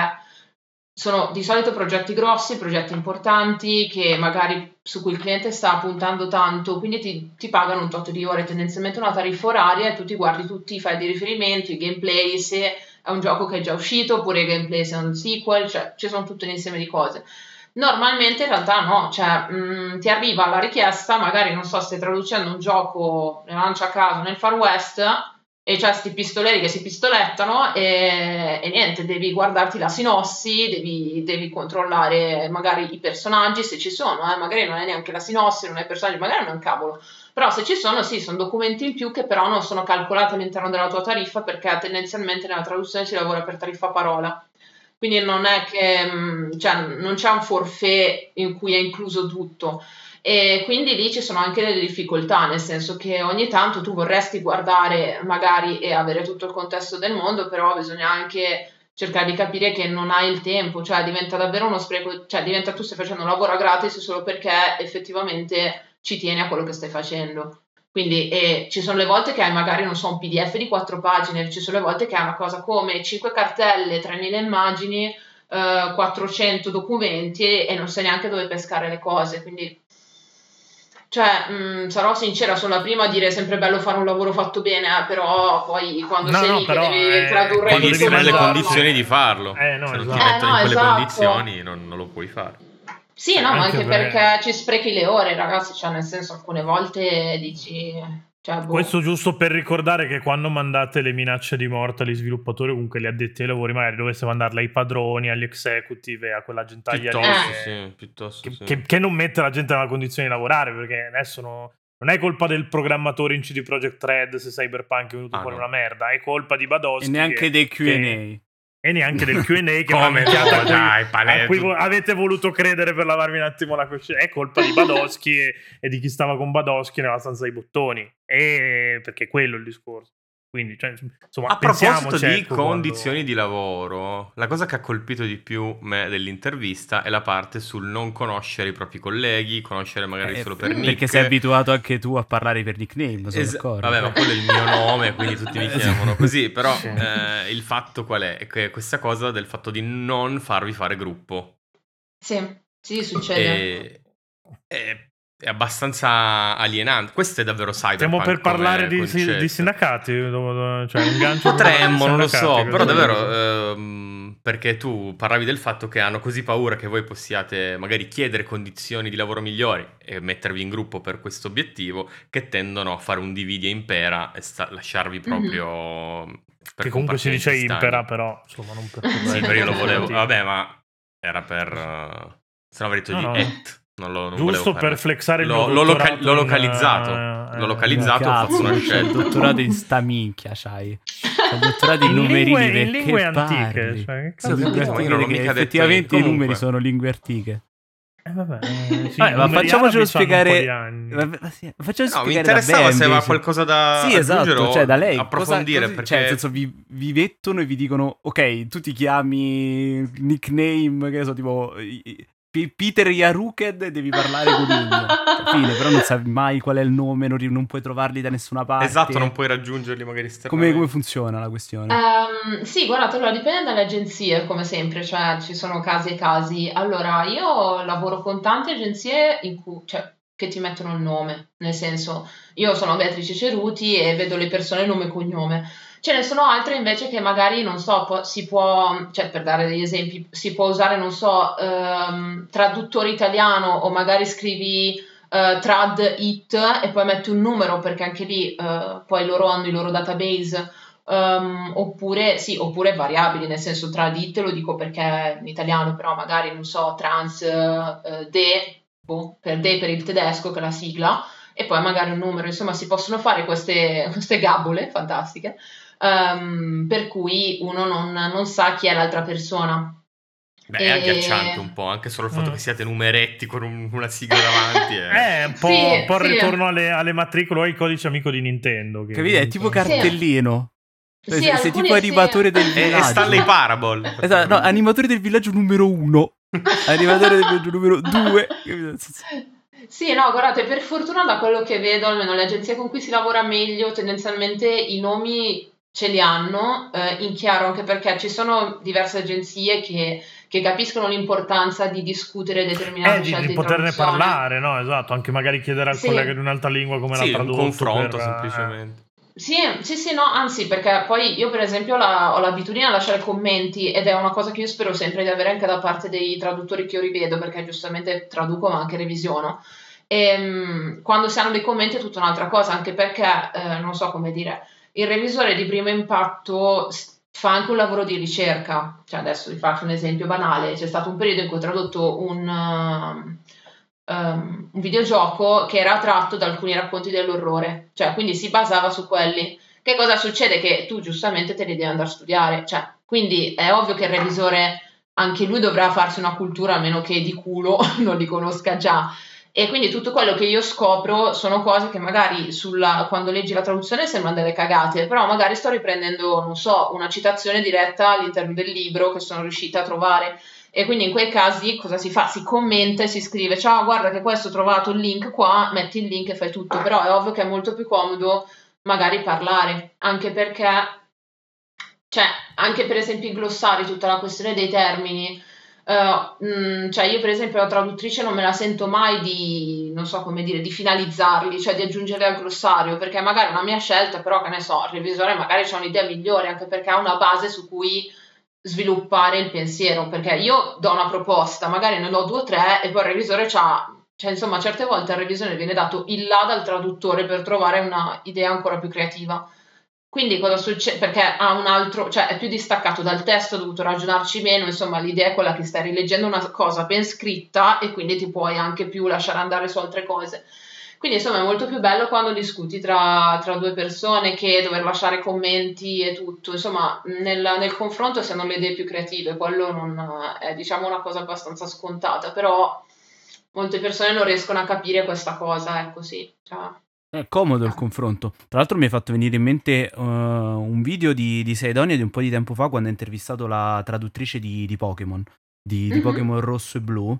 sono di solito progetti grossi, progetti importanti che magari su cui il cliente sta puntando tanto, quindi ti, ti pagano un tot di ore, tendenzialmente una tariffa oraria e tu ti guardi tutti i file di riferimento, i gameplay, se è un gioco che è già uscito oppure i gameplay se è un sequel, cioè ci sono tutto un insieme di cose. Normalmente in realtà no, cioè mh, mm, ti arriva la richiesta, magari non so, stai traducendo un gioco, ne lancia a caso nel Far West e c'è questi pistoleri che si pistolettano e, e, niente, devi guardarti la sinossi, devi, devi, controllare magari i personaggi se ci sono, eh, magari non è neanche la sinossi, non è personaggi, magari non è un cavolo, però se ci sono sì, sono documenti in più che però non sono calcolati all'interno della tua tariffa perché tendenzialmente nella traduzione si lavora per tariffa parola quindi non è che mm, cioè, non c'è un forfait in cui è incluso tutto. E quindi lì ci sono anche delle difficoltà, nel senso che ogni tanto tu vorresti guardare magari e avere tutto il contesto del mondo, però bisogna anche cercare di capire che non hai il tempo, cioè diventa davvero uno spreco, cioè diventa tu stai facendo un lavoro gratis solo perché effettivamente ci tieni a quello che stai facendo. Quindi eh, ci sono le volte che hai magari, non so, un PDF di quattro pagine, ci sono le volte che hai una cosa come 5 cartelle, 3000 immagini, eh, 400 documenti e, non sai neanche dove pescare le cose. Quindi, cioè, mh, sarò sincera, sono la prima a dire sempre bello fare un lavoro fatto bene, eh, però poi quando no, sei no, lì però, che devi eh, tradurre... Devi essere nelle condizioni di farlo. Eh, no, Se non ti esatto. mettono in quelle esatto. condizioni non, non lo puoi fare. Sì, no, ma anche perché... perché ci sprechi le ore, ragazzi, cioè nel senso alcune volte dici... Cioè, boh. Questo giusto per ricordare che quando mandate le minacce di morte agli sviluppatori, comunque gli addetti ai lavori, magari dovesse mandarle ai padroni, agli executive, a quella gentaglia piuttosto, lì, sì, piuttosto che, sì. che, che, non mette la gente nella condizione di lavorare, perché adesso no, non è colpa del programmatore in CD Projekt Red se Cyberpunk è venuto ah, fuori no. una merda, è colpa di Badowski. E neanche che, dei Q&A e neanche del Q&A che Come no, dai, a cui avete voluto credere per lavarvi un attimo la coscienza è colpa di Badoschi e, e, di chi stava con Badoschi nella stanza dei bottoni. E perché quello è il discorso quindi, cioè, insomma, a proposito di ecco, condizioni quando... di lavoro, la cosa che ha colpito di più me dell'intervista è la parte sul non conoscere i propri colleghi, conoscere magari eh, solo per nick. Perché sei abituato anche tu a parlare per nickname, sono es- Vabbè, ma quello è il mio nome, quindi tutti mi chiamano così. Però eh, il fatto qual è? È che questa cosa del fatto di non farvi fare gruppo. Sì, sì, succede. E, e è abbastanza alienante. Questo è davvero cyberpunk. Stiamo per parlare di, di, sindacati. Cioè, Potremmo, non lo so, però davvero. Ehm, perché tu parlavi del fatto che hanno così paura che voi possiate magari chiedere condizioni di lavoro migliori e mettervi in gruppo per questo obiettivo, che tendono a fare un dividi e impera e sta- lasciarvi mhm. proprio. Mm-hmm. che comunque si dice impera, però insomma, non per. sì, però io lo volevo. Vabbè, ma era per. Uh, se no avrei detto no, di no. et. Non lo, non Giusto per flexare il l'ho, l'ho, loca- l'ho localizzato. Eh, l'ho localizzato, ho fatto una scelta. Il dottorato in sta minchia, c'hai. Il dottorato in, in numerini lingue, in lingue antiche. Cioè, che lingue antiche che effettivamente i numeri sono lingue antiche. Eh, vabbè, eh, sì, vabbè, ma facciamocelo spiegare. Sì, facciamo no, spiegare mi interessava se aveva qualcosa da sì, esatto, cioè da lei approfondire. Cosa, perché... Cioè, nel senso, vi, vi mettono e vi dicono: Ok, tu ti chiami nickname, che ne so, tipo P- Peter Yaruked devi parlare con lui. Fine, però non sai mai qual è il nome, non, non, puoi trovarli da nessuna parte. Esatto, non puoi raggiungerli magari come, come, funziona la questione? Um, sì, guardate, allora dipende dalle agenzie, come sempre, cioè ci sono casi e casi. Allora, io lavoro con tante agenzie in cui, cioè, che ti mettono il nome, nel senso, io sono Beatrice Ceruti e vedo le persone nome e cognome Ce ne sono altre invece che magari, non so, po- si può, cioè per dare degli esempi, si può usare, non so, ehm, traduttore italiano o magari scrivi eh, trad it e poi metti un numero perché anche lì eh, poi loro hanno i loro database. Um, oppure, sì, oppure variabili, nel senso trad it lo dico perché in italiano, però magari, non so, trans uh, de, boh, per de per il tedesco, che è la sigla, e poi magari un numero, insomma si possono fare queste, queste gabole fantastiche um, per cui uno non, non, sa chi è l'altra persona. Beh, e... è agghiacciante un po', anche solo il fatto mm. che siate numeretti con un, una sigla davanti. È, è un po', sì, un po il sì. ritorno alle, alle, matricole o ai codici amico di Nintendo. Che Capite? È tipo cartellino. Sì. Sei, sei tipo animatore del villaggio. E Stanley Parable. Esatto, no, animatore del villaggio numero uno. animatore del villaggio numero due. Sì, no, guardate, per fortuna da quello che vedo, almeno le agenzie con cui si lavora meglio, tendenzialmente i nomi ce li hanno eh, in chiaro anche perché ci sono diverse agenzie che, che capiscono l'importanza di discutere determinate eh, scelte di, di poterne parlare, no? Esatto, anche magari chiedere al sì. collega di un'altra lingua come sì, la tradotto. un confronto per, semplicemente. Sì, sì, sì, no, anzi, perché poi io per esempio la, ho l'abitudine a lasciare commenti ed è una cosa che io spero sempre di avere anche da parte dei traduttori che io rivedo, perché giustamente traduco ma anche revisiono. E ehm, quando si hanno dei commenti è tutta un'altra cosa, anche perché, eh, non so come dire, il revisore di primo impatto fa anche un lavoro di ricerca, cioè adesso vi faccio un esempio banale, c'è stato un periodo in cui ho tradotto un, um, um, un videogioco che era tratto da alcuni racconti dell'orrore, cioè quindi si basava su quelli. Che cosa succede? Che tu giustamente te li devi andare a studiare, cioè, quindi è ovvio che il revisore anche lui dovrà farsi una cultura a meno che di culo non li conosca già, e quindi tutto quello che io scopro sono cose che magari sulla, quando leggi la traduzione sembrano delle cagate, però magari sto riprendendo, non so, una citazione diretta all'interno del libro che sono riuscita a trovare. E quindi in quei casi cosa si fa? Si commenta e si scrive: Ciao, guarda che questo ho trovato il link qua, metti il link e fai tutto. Però è ovvio che è molto più comodo magari parlare, anche perché, cioè, anche per esempio i glossari, tutta la questione dei termini Uh, mh, cioè io per esempio la traduttrice non me la sento mai di, non so come dire, di finalizzarli, cioè di aggiungerli al glossario, perché magari è una mia scelta, però che ne so, il revisore magari c'ha un'idea migliore, anche perché ha una base su cui sviluppare il pensiero, perché io do una proposta, magari ne do due o tre e poi il revisore c'ha, cioè insomma certe volte al revisore viene dato il là dal traduttore per trovare una idea ancora più creativa. Quindi cosa succede? Perché ha un altro, cioè è più distaccato dal testo, ha dovuto ragionarci meno, insomma l'idea è quella che stai rileggendo una cosa ben scritta e quindi ti puoi anche più lasciare andare su altre cose. Quindi insomma è molto più bello quando discuti tra, tra due persone che dover lasciare commenti e tutto, insomma nel, nel confronto si hanno le idee più creative, quello non è diciamo una cosa abbastanza scontata, però molte persone non riescono a capire questa cosa, ecco sì. Cioè, è comodo il confronto. Tra l'altro mi è fatto venire in mente uh, un video di, di Saidonia di un po' di tempo fa quando ha intervistato la traduttrice di, di Pokémon, di, mm-hmm. Pokémon Rosso e Blu.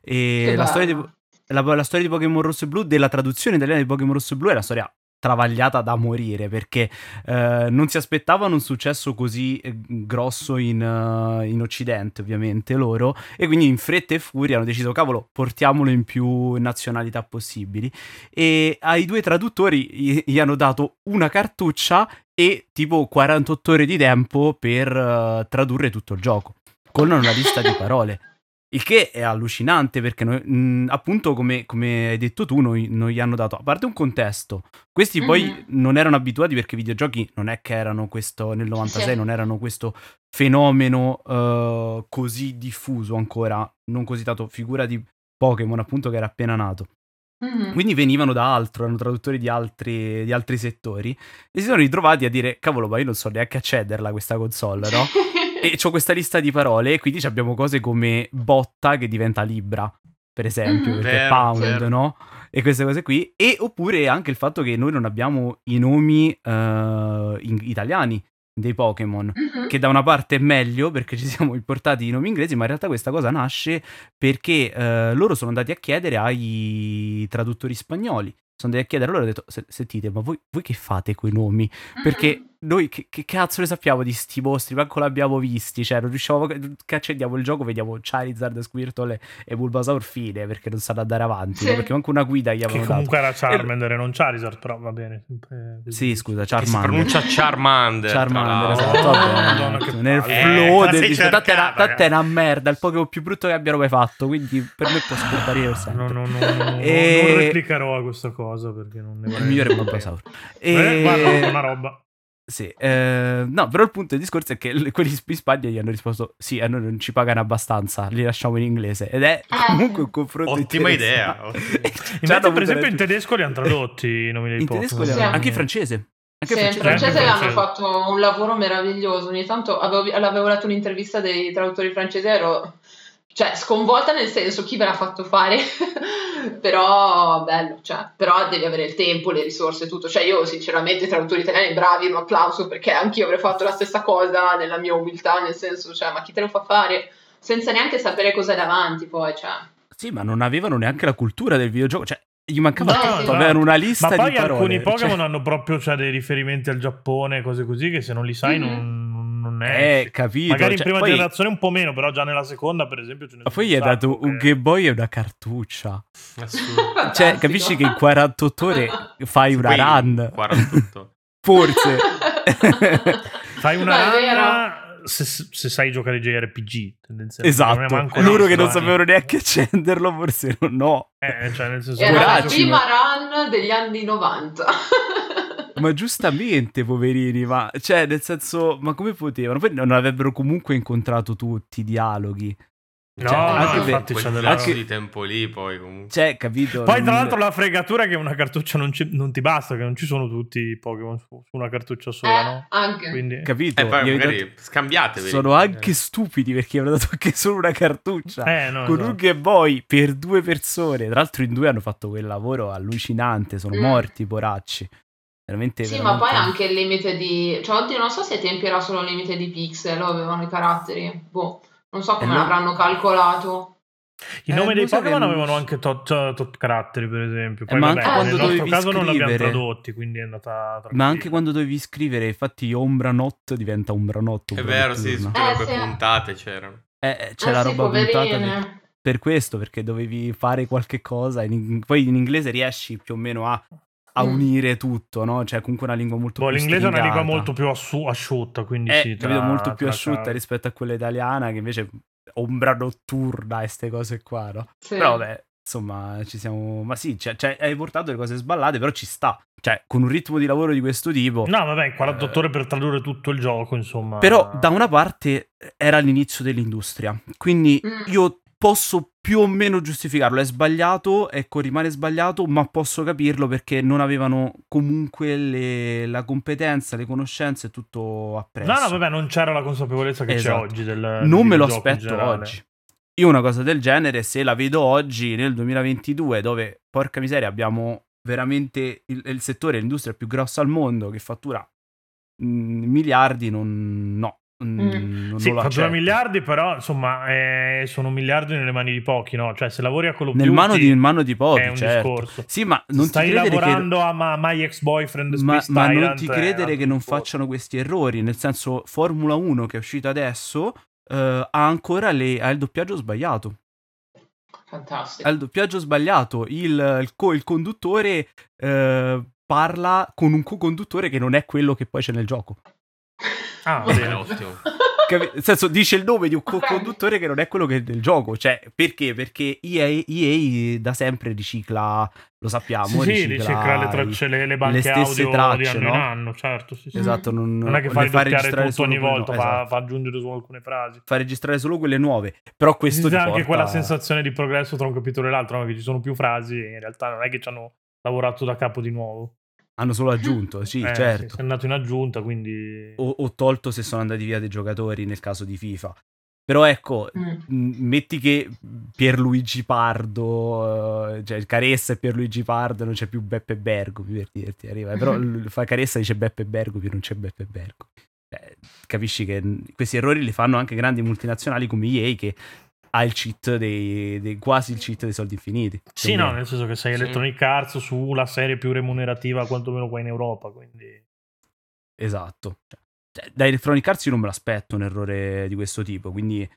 E la storia, di, la, la storia, di, Pokémon Rosso e Blu, della traduzione italiana di Pokémon Rosso e Blu, è la storia travagliata da morire perché eh, non si aspettavano un successo così eh, grosso in, uh, in, Occidente, ovviamente loro, e quindi in fretta e furia hanno deciso, cavolo, portiamolo in più nazionalità possibili. E ai due traduttori gli, gli hanno dato una cartuccia e tipo 48 ore di tempo per uh, tradurre tutto il gioco, con una lista di parole. Il che è allucinante perché noi, mh, appunto come, come, hai detto tu noi, non gli hanno dato, a parte un contesto, questi mm-hmm. poi non erano abituati perché i videogiochi non è che erano questo, nel 96 sì. non erano questo fenomeno uh, così diffuso ancora, non così tanto, figura di Pokémon appunto che era appena nato. Mm-hmm. Quindi venivano da altro, erano traduttori di altri, di altri settori e si sono ritrovati a dire cavolo ma io non so neanche accederla a questa console, no? e ho questa lista di parole e quindi abbiamo cose come botta che diventa libra, per esempio, mm, perché vero, pound, vero. no? E queste cose qui. E oppure anche il fatto che noi non abbiamo i nomi uh, italiani dei Pokémon, mm-hmm. che da una parte è meglio perché ci siamo importati i nomi inglesi, ma in realtà questa cosa nasce perché uh, loro sono andati a chiedere ai traduttori spagnoli sono andati a chiedere loro ho detto sentite ma voi, voi che fate quei nomi perché noi che, che, cazzo ne sappiamo di sti mostri manco l'abbiamo visti cioè non riusciamo che accendiamo il gioco vediamo Charizard, Squirtle e Bulbasaur fine perché non sanno andare avanti sì. no? perché manco una guida gli avevano che comunque dato. era Charmander e non Charizard però va bene sì scusa Charmander si pronuncia Charmander Charmander esatto vabbè, nel flow eh, del tanto è una merda il Pokémon più brutto che abbiano mai fatto quindi per me può scomparire sempre no, no, no, no, e... non replicherò a questa cosa perché non ne Il migliore è Bulbasaur. E... Eh, guarda, una roba. Sì, eh, no, però il punto del discorso è che quelli in Spagna gli hanno risposto: Sì, a noi non ci pagano abbastanza, li lasciamo in inglese. Ed è ah. comunque un confronto. Ottima idea. Invece, per esempio, in tedesco li hanno tradotti i nomi dei in tedesco sì. anche in francese. Anche sì, in francese hanno fatto un lavoro meraviglioso. Ogni tanto avevo, avevo letto un'intervista dei traduttori francesi, ero cioè sconvolta nel senso chi ve l'ha fatto fare però bello cioè, però devi avere il tempo le risorse tutto cioè io sinceramente traduttori italiani bravi un applauso perché anch'io avrei fatto la stessa cosa nella mia umiltà nel senso cioè ma chi te lo fa fare senza neanche sapere cos'è davanti poi cioè sì ma non avevano neanche la cultura del videogioco cioè gli mancava no, tutto, avevano una lista di parole. Ma poi alcuni Pokémon cioè... hanno proprio cioè, dei riferimenti al Giappone, cose così, che se non li sai mm-hmm. non, non è. Eh, capito. Magari cioè, in prima poi... generazione un po' meno, però già nella seconda, per esempio. Ce ne Ma poi gli hai dato un Game Boy e una cartuccia. Assurdo. cioè, capisci che in 48 ore fai una run. 48. Forse. fai una run. Se, se, sai giocare JRPG, tendenzialmente. Esatto, loro che non sapevano neanche accenderlo, forse no. Eh, cioè, nel senso, Era la prima run degli anni 90 ma giustamente, poverini, ma cioè, nel senso, ma come potevano? Poi non avrebbero comunque incontrato tutti i dialoghi. No, cioè, no, anche infatti c'è della anche... di tempo lì poi comunque. Cioè, capito? Poi tra l'altro la fregatura è che una cartuccia non, ci, non, ti basta, che non ci sono tutti i Pokémon su, una cartuccia sola, eh, no? Anche. Quindi... Capito? Eh, poi magari dato... scambiatevi. Sono anche stupidi perché hanno dato anche solo una cartuccia. Eh, no, con no. un Game Boy per due persone. Tra l'altro in due hanno fatto quel lavoro allucinante, sono mm. morti, poracci. Veramente, sì, veramente... ma poi anche il limite di... Cioè, oddio, non so se ai tempi era solo il limite di pixel o avevano i caratteri. Boh, non so come eh, l'avranno calcolato. I nomi eh, dei Pokémon non... avevano anche tot, tot, caratteri, per esempio. Poi, eh, ma vabbè, anche quando nel nostro caso scrivere... non li abbiamo tradotti, quindi è andata Ma anche quando dovevi scrivere, infatti, Ombra Not diventa Ombra Not. È vero, sì, tutte eh, sì. puntate c'erano. Eh, eh c'è la sì, roba puntata per, per, questo, perché dovevi fare qualche cosa. In, poi in inglese riesci più o meno a a mm. unire tutto, no? Cioè, comunque una lingua molto boh, più L'inglese è una lingua molto più assu- asciutta, quindi è, sì, tra, molto più asciutta tra... rispetto a quella italiana, che invece ombra notturna e queste cose qua, no? Sì. Però vabbè, insomma, ci siamo... Ma sì, cioè, cioè, hai portato delle cose sballate, però ci sta. Cioè, con un ritmo di lavoro di questo tipo... No, vabbè, 48 eh... ore per tradurre tutto il gioco, insomma... Però, da una parte, era l'inizio dell'industria. Quindi mm. io posso più o meno giustificarlo. È sbagliato, ecco, rimane sbagliato, ma posso capirlo perché non avevano comunque le, la competenza, le conoscenze, tutto appresso. No, no, vabbè, non c'era la consapevolezza che esatto. c'è oggi. Del, non me lo aspetto oggi. Io una cosa del genere, se la vedo oggi nel 2022, dove porca miseria abbiamo veramente il, il settore, l'industria più grossa al mondo che fattura miliardi, non, no, Mm. Sì, fattura miliardi, però insomma eh, sono miliardi nelle mani di pochi, no? Cioè, se lavori a Duty, nel mano di, mano di pochi, è un certo. discorso. Sì, ma non stai lavorando che... a ma, My Ex Boyfriend ma, ma non ti credere che non facciano questi errori. Nel senso, Formula 1 che è uscita adesso eh, ha ancora le, ha il doppiaggio sbagliato. Fantastico. Ha il doppiaggio sbagliato. Il, il, co- il conduttore eh, parla con un co-conduttore che non è quello che poi c'è nel gioco. Ah, bene, ottimo. Capi- nel senso, dice il nome di un co-conduttore che non è quello che è del gioco. Cioè, perché? Perché EA, EA da sempre ricicla, lo sappiamo, sì, ricicla, ricicla le tracce, le, le banche le stesse audio tracce, di anno no? in anno, certo. Sì, sì. Esatto, non, non è che fa registrare tutto ogni volta, no, fa, esatto. fa, aggiungere solo alcune frasi. Fa registrare solo quelle nuove. Però questo ti anche porta... quella sensazione di progresso tra un capitolo e l'altro, no? che ci sono più frasi e in realtà non è che ci hanno lavorato da capo di nuovo. Hanno solo aggiunto, sì, eh, certo. Sì, è andato in aggiunta, quindi... O, o, tolto se sono andati via dei giocatori nel caso di FIFA. Però ecco, mm. metti che Pierluigi Pardo, uh, cioè il Caressa e Pierluigi Pardo non c'è più Beppe Bergo, per dirti, arriva. Però fa Caressa dice Beppe Bergo, più non c'è Beppe Bergo. Eh, capisci che questi errori li fanno anche grandi multinazionali come EA che ha il cheat dei, dei, quasi il cheat dei soldi infiniti. Sì, no, nel senso che sei sì. Electronic Arts sulla serie più remunerativa quantomeno qua in Europa, quindi... Esatto. Cioè, da Electronic Arts io non me l'aspetto un errore di questo tipo, quindi...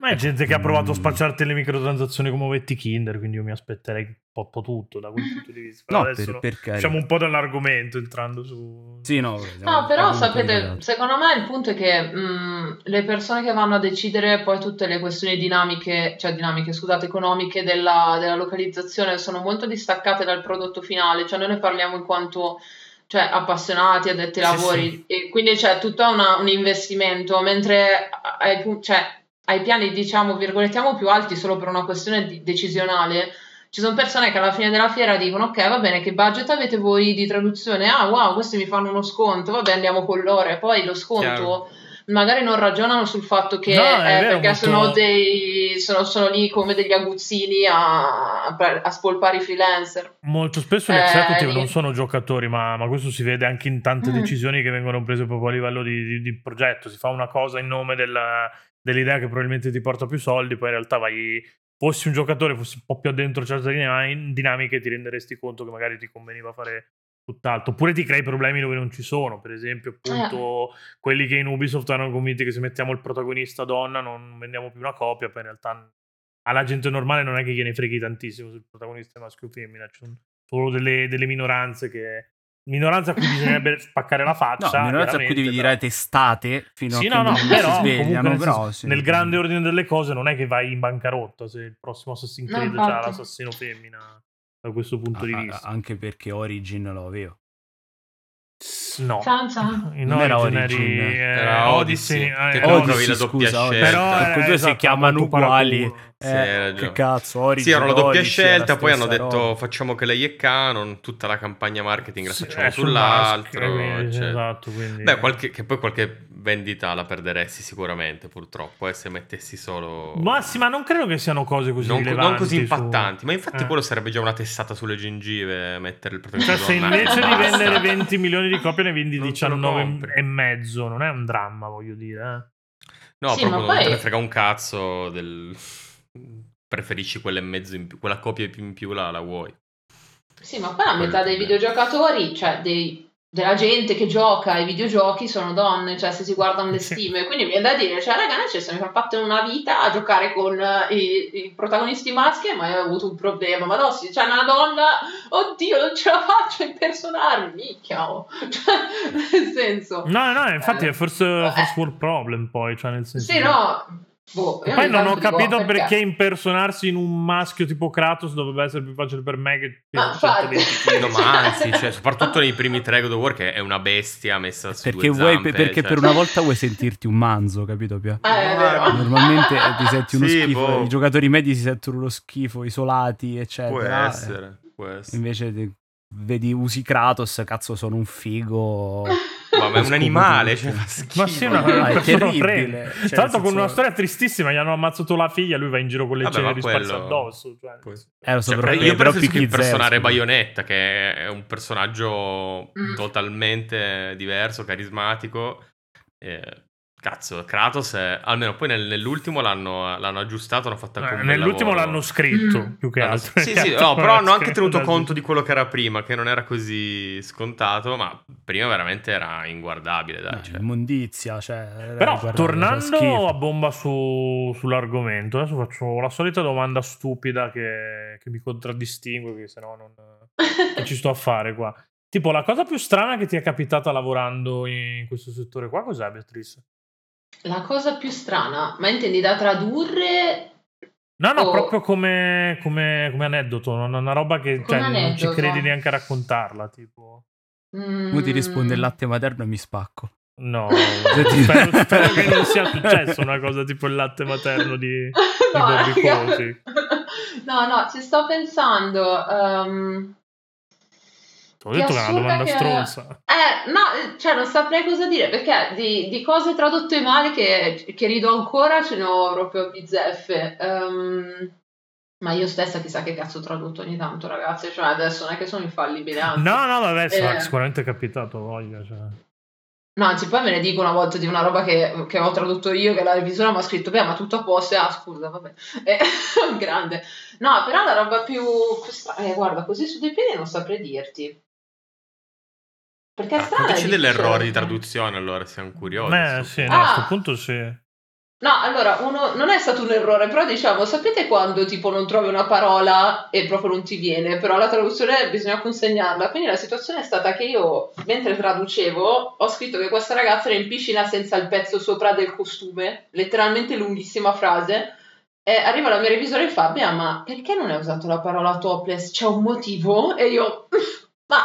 Ma è gente che ha provato a spacciarti le microtransazioni come ovetti Kinder, quindi io mi aspetterei un po' tutto da quel punto di vista. no, per, perché... Siamo un po' dall'argomento entrando su... Sì, no, no però sapete, secondo me il punto è che mh, le persone che vanno a decidere poi tutte le questioni dinamiche, cioè dinamiche, scusate, economiche della, della localizzazione sono molto distaccate dal prodotto finale, cioè noi ne parliamo in quanto cioè appassionati, addetti ai lavori, sì, sì. e quindi c'è tutto una, un investimento, mentre hai, cioè, ai piani, diciamo, virgolettiamo più alti solo per una questione di, decisionale, ci sono persone che alla fine della fiera dicono ok va bene che budget avete voi di traduzione? Ah wow questi mi fanno uno sconto. Vabbè andiamo con l'ore poi lo sconto Chiaro. magari non ragionano sul fatto che no, eh, vero, perché molto... sono, dei, sono, sono, lì come degli aguzzini a, a spolpare i freelancer. Molto spesso gli executive eh, non sono giocatori ma, ma, questo si vede anche in tante mm. decisioni che vengono prese proprio a livello di, di, di progetto. Si fa una cosa in nome della dell'idea che probabilmente ti porta più soldi, poi in realtà vai, fossi un giocatore, fossi un po' più addentro certe dinamiche, ti renderesti conto che magari ti conveniva fare tutt'altro, oppure ti crei problemi dove non ci sono, per esempio appunto eh. quelli che in Ubisoft hanno convinti che se mettiamo il protagonista donna non vendiamo più una copia, poi in realtà alla gente normale non è che gliene freghi tantissimo se il protagonista maschio o femmina, ci sono solo delle, delle minoranze che minoranza a cui bisognerebbe spaccare la faccia. No, minoranza a cui devi dire testate fino sì, a no, no, non però, si svegliano. Nel, però, sì. nel grande ordine delle cose non è che vai in bancarotta se il prossimo Assassin's Creed no, c'ha l'assassino femmina da questo punto ah, di vista. Anche perché Origin lo avevo. No, Sansa. in non era Origin, eh, era Odyssey. Odyssey, eh, Odyssey doppia scusa, scelta. Però eh, esatto, si chiamano uguali. Sì, eh, che cazzo, Origin, Sì, erano la doppia Odyssey, scelta, poi hanno roba. detto facciamo che lei è canon, tutta la campagna marketing la Sì, facciamo è sul sull'altro. quindi, cioè. esatto, quindi- Beh, qualche- che poi qualche vendita la perderesti sicuramente, purtroppo, eh, se mettessi solo... Ma sì, ma non credo che siano cose così non, non così su- impattanti, ma infatti Eh. quello sarebbe già una tessata sulle gengive mettere il protagonista Cioè, se invece di vendere 20 milioni di copie ne vendi Non te lo 19 compri. e mezzo, non è un dramma, voglio dire. eh. No, Sì, proprio non te poi- ne frega un cazzo del... Preferisci quella e mezzo in più, quella copia in più la, la vuoi. Sì, ma poi la Quello metà dei videogiocatori, cioè dei- della gente che gioca ai videogiochi sono donne, cioè se si guardano le Sì. stime, quindi mi viene da dire, cioè ragazzi, se mi sono fatto una vita a giocare con eh, i, i protagonisti maschi e mai ho avuto un problema, ma no, se c'è una donna, oddio, non ce la faccio a impersonarmi, minchia, oh. cioè, nel senso... No, no, infatti Eh. è forse first world problem poi, cioè nel senso... Sì, no... Boh, poi non ho capito "Oh, perché impersonarsi in un maschio tipo Kratos dovrebbe essere più facile per me che per. 120 No, ma anzi, cioè, soprattutto nei primi tre God of War che è una bestia messa su Perché, due vuoi, zampe, perché cioè. per una volta vuoi sentirti un manzo, capito Pia? Eh, vero. Normalmente eh, ti senti uno Sì, schifo, boh. i giocatori medi si sentono uno schifo, isolati, eccetera. Può essere, può essere. Invece vedi usi Kratos, cazzo sono un figo. Ma, ma è un animale, cioè, fa schifo. Ma sì, una No, è persona terribile. Cioè, Tra l'altro con una storia tristissima, gli hanno ammazzato la figlia, lui va in giro con le ceneri ma sparse quello- addosso. Cioè. Poi- Eh, lo so, Cioè, però, io però preferisco impersonare Zero. Bayonetta, che è un personaggio Mm. totalmente diverso, carismatico. eh, Cazzo, Kratos è... almeno poi nell'ultimo l'hanno, l'hanno aggiustato, hanno fatto anche eh, un Nell'ultimo lavoro. l'hanno scritto, mm. più che altro. Sì, sì, no, però hanno anche tenuto conto di quello che era prima, che non era così scontato, ma prima veramente era inguardabile, dai. Eh, cioè. Immondizia, cioè... Però, tornando a bomba su, sull'argomento, adesso faccio la solita domanda stupida che, che mi contraddistingue, che se no non... che ci sto a fare qua. Tipo, la cosa più strana che ti è capitata lavorando in questo settore qua, cos'è, Beatrice? La cosa più strana, ma intendi da tradurre? No, no, o... proprio come, come, come aneddoto, una, una roba che cioè, non ci credi neanche a raccontarla, tipo. Mm. Poi ti risponde il latte materno e mi spacco. No, spero, spero, che non sia successo una cosa tipo il latte materno di, no, di Bobby No, no, ci sto pensando. Um, ho detto che è una domanda che... stronza. Eh, no, cioè non saprei cosa dire perché di, di cose tradotte male che, che, rido ancora ce ne ho proprio bizzeffe. Um, ma io stessa chissà che cazzo ho tradotto ogni tanto, ragazzi. Cioè, adesso non è che sono infallibile. Anzi. No, no, vabbè, eh. sicuramente è capitato, voglia. Cioè. No, anzi, poi me ne dico una volta di una roba che, che ho tradotto io, che la revisora mi ha scritto, beh, ma tutto a posto, ah, scusa, vabbè, è grande. No, però la roba più... Eh, guarda, così su dei piedi non saprei dirti. Perché è ah, strano. C'è degli errori di traduzione, allora siamo curiosi. Beh, sì, no, ah. a questo punto sì. No, allora, uno, non è stato un errore, però diciamo, sapete quando tipo non trovi una parola e proprio non ti viene, però la traduzione bisogna consegnarla. Quindi la situazione è stata che io, mentre traducevo, ho scritto che questa ragazza era in piscina senza il pezzo sopra del costume, letteralmente lunghissima frase. E arriva la mia revisore e fa, ma perché non hai usato la parola topless? C'è un motivo? E io, ma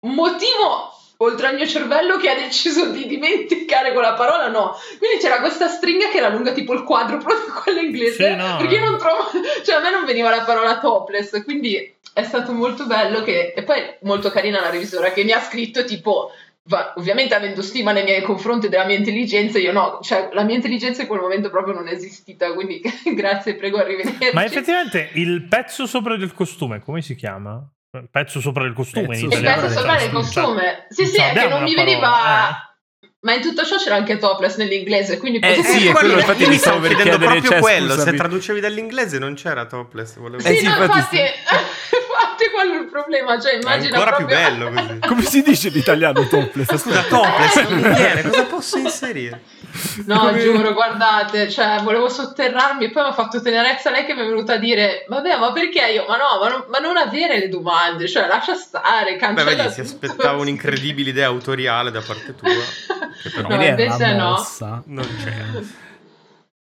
un motivo oltre al mio cervello che ha deciso di dimenticare quella parola, no. Quindi c'era questa stringa che era lunga tipo il quadro, proprio quella inglese, sì, no, perché io non trovo, cioè a me non veniva la parola topless, quindi è stato molto bello che, e poi molto carina la revisora che mi ha scritto tipo, va, ovviamente avendo stima nei miei confronti della mia intelligenza, io no, cioè la mia intelligenza in quel momento proprio non è esistita, quindi grazie, prego, arrivederci. Ma effettivamente il pezzo sopra del costume, come si chiama? Pezzo sopra il costume pezzo in italiano. Il pezzo sopra il costume. Sì, sì, è che non mi veniva... Eh. Ma in tutto ciò c'era anche topless nell'inglese, quindi eh, sì, è quello infatti mi stavo per chiedere proprio cioè, quello, scusami. se traducevi dall'inglese non c'era topless, volevo... Sì, eh sì, no, infatti, infatti quello è il problema, cioè immagina è ancora proprio... più bello così. Come si dice in italiano topless? Scusa, topless non mi viene, cosa posso inserire? No, Come... giuro, guardate, cioè volevo sotterrarmi e poi mi ha fatto tenerezza lei che mi è venuta a dire vabbè, ma perché io? Ma no, ma non, ma non avere le domande, cioè lascia stare, cancella Beh, vedi, si aspettava un'incredibile idea autoriale da parte tua, che però no, invece no. Non c'era.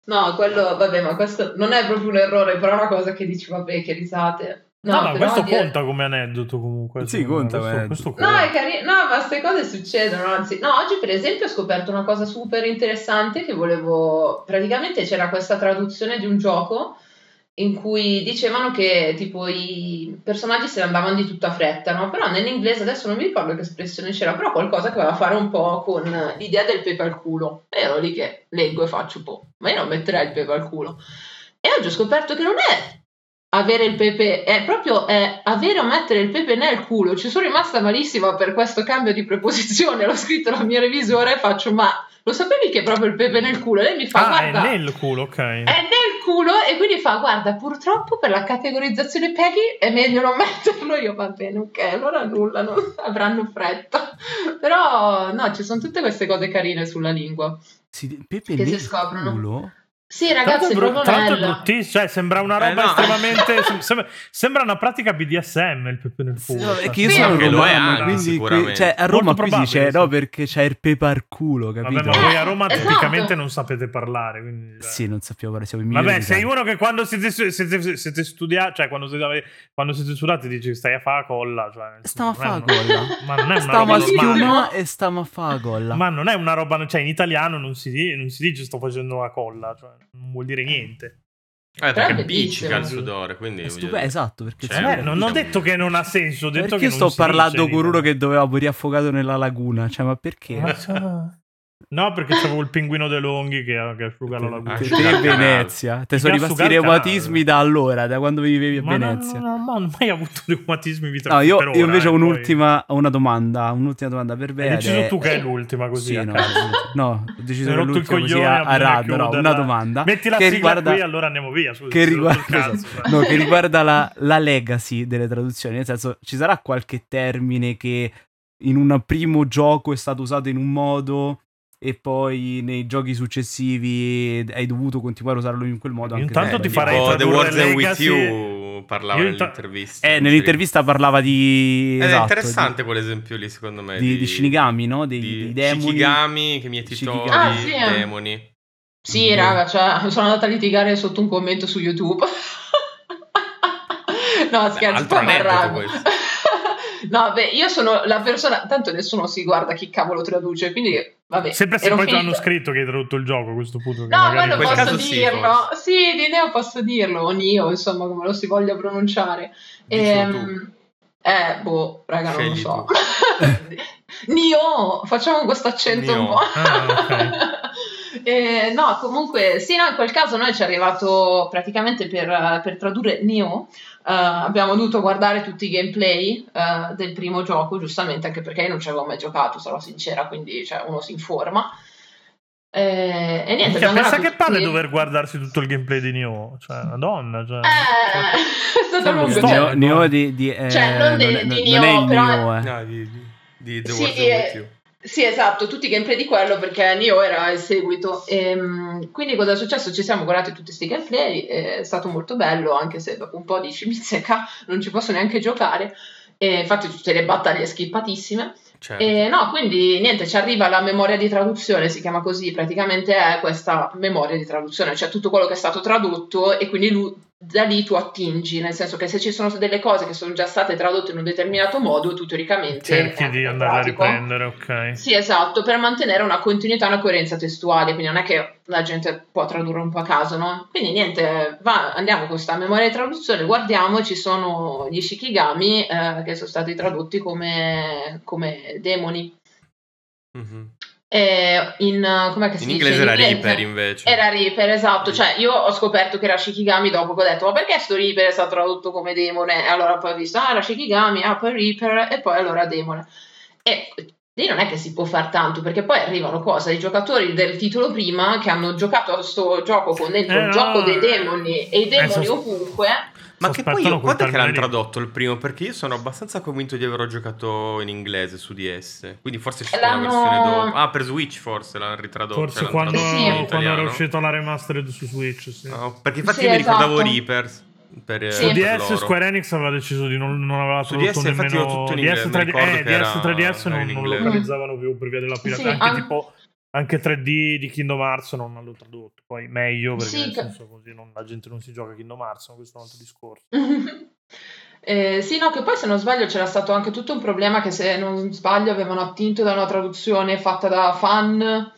No, quello, vabbè, ma questo non è proprio un errore, però è una cosa che dici, vabbè, che risate. No, no, questo dire... conta come aneddoto comunque. Sì, conta. Questo, questo. No, è carino. No, ma queste cose succedono. Anzi, no, oggi per esempio ho scoperto una cosa super interessante che volevo... Praticamente c'era questa traduzione di un gioco in cui dicevano che tipo i personaggi se ne andavano di tutta fretta, no? Però nell'inglese adesso non mi ricordo che espressione c'era, però qualcosa che aveva a fare un po' con l'idea del pepe al culo. E ero lì che leggo e faccio, po', ma io non metterei il pepe al culo. E oggi ho scoperto che non è avere il pepe è proprio è avere o mettere il pepe nel culo. Ci sono rimasta malissima per questo cambio di preposizione. L'ho scritto alla mia revisore e faccio: Ma lo sapevi che è proprio il pepe nel culo? E lei mi fa: ah, Guarda, è nel culo, ok. È nel culo. E quindi fa: Guarda, purtroppo per la categorizzazione Peggy è meglio non metterlo. Io va bene, ok, allora nulla, non avranno fretta. Però no, ci sono tutte queste cose carine sulla lingua. Sì, pepe che nel si scoprono. Culo? Sì, ragazzi, tra l'altro, tra l'altro è bruttissimo, cioè sembra una roba eh, no. estremamente sembra, sembra, una pratica BDSM il pepe nel fuoco. No, è che io sì, sono romano, quindi qui, cioè, a Roma qui si dice no perché c'è il pepe al culo, capito? Vabbè, ma voi a Roma eh, tipicamente esatto. non sapete parlare, quindi, cioè. Sì, non sappiamo parlare, siamo i Vabbè, sei uno che quando siete, siete, siete studiati, cioè quando siete, quando siete studiati dici stai a fare colla, cioè, stiamo a fare colla. Ma non è una stiamo a schiumare e stiamo a fare colla. Ma non è una roba, cioè in italiano non si, non si dice sto facendo la colla, cioè non vuol dire niente. Eh, perché appiccica il sudore, quindi... Stup- esatto, perché cioè, eh, non ho detto che non ha senso, ho detto perché che sto parlando con uno che doveva morire affogato nella laguna, cioè ma perché? Ma No, perché c'avevo il pinguino De Longhi che, che asciuga la laguna. Te in Venezia. Te sono rimasti i reumatismi da allora, da quando vivevi a ma Venezia. No, no, no, non ho mai avuto reumatismi vita No, io, ora, io invece eh, ho un'ultima, poi... una domanda, un'ultima domanda per Vere. Hai deciso tu che è l'ultima così? Sì, no, no, ho deciso che l'ultima così a, a rado, no, una domanda. Metti la che sigla riguarda, qui allora andiamo via. Scusa, che riguarda, cazzo, no, che riguarda la, la legacy delle traduzioni, nel senso ci sarà qualche termine che in un primo gioco è stato usato in un modo e poi nei giochi successivi hai dovuto continuare a usarlo in quel modo. Intanto ti farei tipo The Words With You parlava Io nell'intervista. Eh, nell'intervista parlava di... Ed esatto, è interessante di... quell'esempio lì, secondo me. Di, di, di Shinigami, no? Dei, di, demoni. Shikigami, che miei titoli, ah, sì, eh. demoni. Sì, raga, cioè, sono andata a litigare sotto un commento su YouTube. no, scherzo, Beh, poi mi arrabbio. No, beh, io sono la persona, tanto nessuno si guarda chi cavolo traduce, quindi vabbè. Sempre se poi ti hanno scritto che hai tradotto il gioco a questo punto. No, quello posso dirlo. Sì, sì, di Neo posso dirlo, o Nio, insomma, come lo si voglia pronunciare. Ehm, eh, boh, raga, non Scegli lo so. Nio, facciamo questo accento Nio. un po'. Ah, okay. eh, no, comunque, sì, no, in quel caso noi ci è arrivato praticamente per, per tradurre Nio Uh, abbiamo dovuto guardare tutti i gameplay uh, del primo gioco, giustamente, anche perché io non ci avevo mai giocato, sarò sincera, quindi cioè, uno si informa. Eh, e niente, cioè, pensa che palle dover guardarsi tutto il gameplay di Nioh, cioè, madonna. Cioè, eh, è stato lungo. Cioè, Nioh di, di, eh, cioè, non, de, non, di non Nioh, però... Nioh, eh. No, di, di, di The sì, World With You. Sì, esatto, tutti i gameplay di quello perché Nio era il seguito. E, ehm, quindi cosa è successo? Ci siamo guardati tutti questi gameplay, è stato molto bello, anche se dopo un po' di cimizzeca non ci posso neanche giocare. E infatti tutte le battaglie skippatissime. Certo. E, no, quindi niente, ci arriva la memoria di traduzione, si chiama così, praticamente è questa memoria di traduzione, cioè tutto quello che è stato tradotto e quindi lui, da lì tu attingi, nel senso che se ci sono delle cose che sono già state tradotte in un determinato modo, tu teoricamente cerchi di andare a riprendere, ok. Sì, esatto, per mantenere una continuità e una coerenza testuale, quindi non è che la gente può tradurre un po' a caso, no? Quindi niente, va, andiamo con questa memoria di traduzione, guardiamo, ci sono gli shikigami eh, che sono stati tradotti come, come demoni. Mm-hmm. Eh, in, com'è che si in inglese era Reaper invece. Era Reaper, esatto. Cioè, io ho scoperto che era Shikigami dopo che ho detto, ma perché sto Reaper è stato tradotto come demone? E allora poi ho visto, ah, era Shikigami, ah, poi Reaper, e poi allora demone. E lì non è che si può far tanto, perché poi arrivano cose i giocatori del titolo prima che hanno giocato a questo gioco con dentro eh, il no, gioco dei demoni e i demoni eh, ovunque ma che poi io, quando è che l'hanno tradotto il primo? Perché io sono abbastanza convinto di averlo giocato in inglese su DS. Quindi forse c'è una versione dopo. Ah, per Switch forse l'hanno ritradotto. Forse cioè quando, sì. quando era uscita la remastered su Switch. Sì. No, perché infatti sì, io mi ricordavo esatto. Reaper. Per, sì. Su DS Square Enix aveva deciso di non, non aveva tradotto DS, nemmeno tutto in DS 3D, eh, DS 3DS non, non, localizzavano più per via della pirateria. Sì, anche tipo anche 3D di Kingdom Hearts non l'ho tradotto. Poi meglio perché sì, nel senso così non, la gente non si gioca Kingdom Hearts, ma questo è un altro discorso. eh, sì, no, che poi se non sbaglio c'era stato anche tutto un problema che se non sbaglio avevano attinto da una traduzione fatta da fan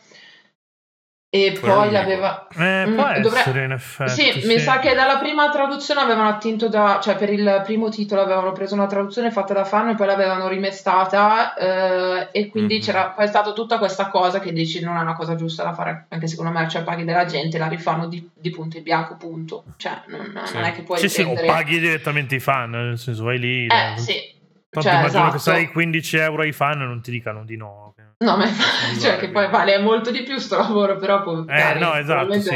e poi l'aveva. Eh, mm, può essere dovre... in effetti. Sì, sì, mi sa che dalla prima traduzione avevano attinto da. cioè per il primo titolo avevano preso una traduzione fatta da fan e poi l'avevano rimestata. Eh, e quindi mm-hmm. c'era poi stata tutta questa cosa che dici non è una cosa giusta da fare, anche secondo me, cioè paghi della gente, la rifanno di, di punto in bianco, punto. Cioè, non, sì. non è che puoi. Sì, prendere... sì, o paghi direttamente i fan, nel senso vai lì. Eh, sì. Tanto cioè, immagino esatto. che sai 15 euro ai fan non ti dicano di no. No, ma cioè che poi vale molto di più sto lavoro, però poi, eh, no, esatto, sì,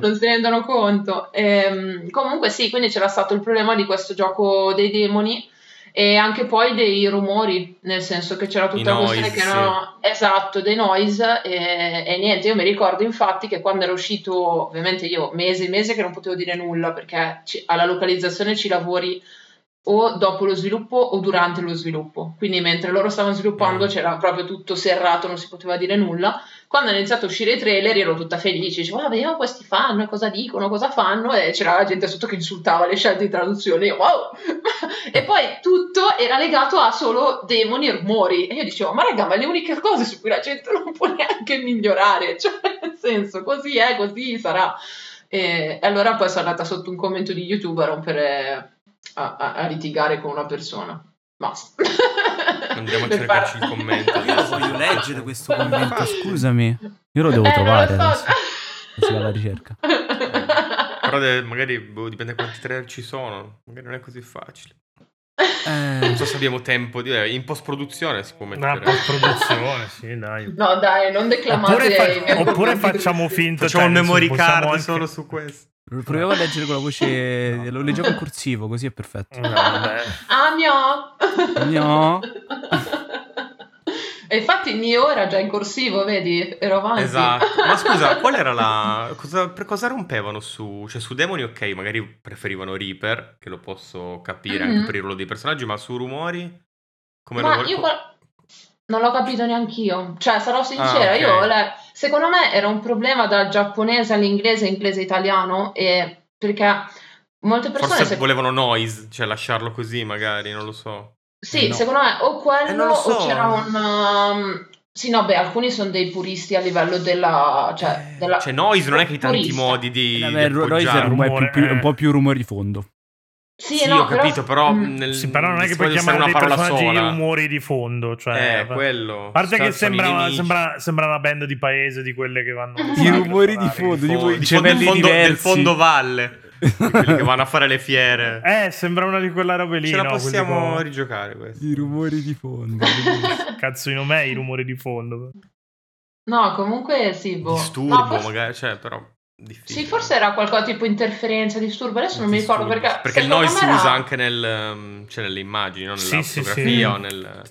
non si rendono conto. Ehm, comunque sì, quindi c'era stato il problema di questo gioco dei demoni e anche poi dei rumori, nel senso che c'era tutta la questione che erano esatto, dei noise e, e, niente, io mi ricordo infatti che quando era uscito, ovviamente io mesi e mesi che non potevo dire nulla perché alla localizzazione ci lavori o dopo lo sviluppo o durante lo sviluppo. Quindi mentre loro stavano sviluppando mm. c'era proprio tutto serrato, non si poteva dire nulla. Quando hanno iniziato a uscire i trailer ero tutta felice, dicevo, ah, vediamo questi fanno, cosa dicono, cosa fanno, e c'era la gente sotto che insultava le scelte di traduzione, io, wow! e poi tutto era legato a solo demoni e rumori, e io dicevo, ma raga, ma le uniche cose su cui la gente non può neanche migliorare, cioè nel senso, così è, così sarà. E, e allora poi sono andata sotto un commento di YouTube a rompere a, a, a litigare con una persona. Basta. Andremo a cercarci il commento. Io lo voglio leggere questo commento, scusami. Io lo devo eh, trovare lo so. adesso. Si va alla ricerca. Però deve, magari boh, dipende quanti trailer ci sono. Magari non è così facile. Eh... Non so se abbiamo tempo di... In post-produzione si può mettere... In post-produzione, sì, dai. No, dai, non declamate... Oppure, fa... Oppure facciamo finta... Facciamo cioè, un memory card anche... solo su questo. Proviamo a leggere con la voce... Lo leggiamo in corsivo, così è perfetto. No, vabbè. Ah, mio! Mio! E infatti il mio era già in corsivo, vedi? Ero avanti. Esatto. Ma scusa, qual era la... Cosa, per cosa rompevano su... Cioè su demoni ok, magari preferivano Reaper, che lo posso capire mm-hmm. anche per il ruolo dei personaggi, ma su rumori... Come ma lo... io qual... non l'ho capito neanche io. Cioè, sarò sincera, ah, okay. io... Le... Secondo me era un problema dal giapponese all'inglese, inglese italiano, e... perché molte persone... Forse se... volevano noise, cioè lasciarlo così magari, non lo so. Sì, no. secondo me o quello eh, so. o c'era un... Um, sì, no, beh, alcuni sono dei puristi a livello della... Cioè, eh, della... cioè noise non è che hai tanti modi di... Eh, beh, noise è un, più, un po' più rumore di fondo. Sì, sì no, ho capito, però, però, mm. nel, sì, però non è che puoi chiamare dei personaggi sola. rumori di fondo. Cioè, eh, quello. A parte che sembra, sembra, sembra, una band di paese di quelle che vanno. I rumori di fondo, di, fondo, di, fondo, del, fondo, del fondo valle quelli che vanno a fare le fiere. Eh, sembra una di quella robe lì. Ce la no? possiamo con... rigiocare questa. I rumori di fondo. Cazzo, in me i rumori di fondo. No, comunque sì, boh. Disturbo no, forse... magari, cioè, però... Difficile. Sì, forse era qualcosa tipo interferenza, disturbo. Adesso non disturbo. mi ricordo perché. Perché il noise si usa anche nel, um, cioè nelle immagini, non nella sì, fotografia sì, o nel.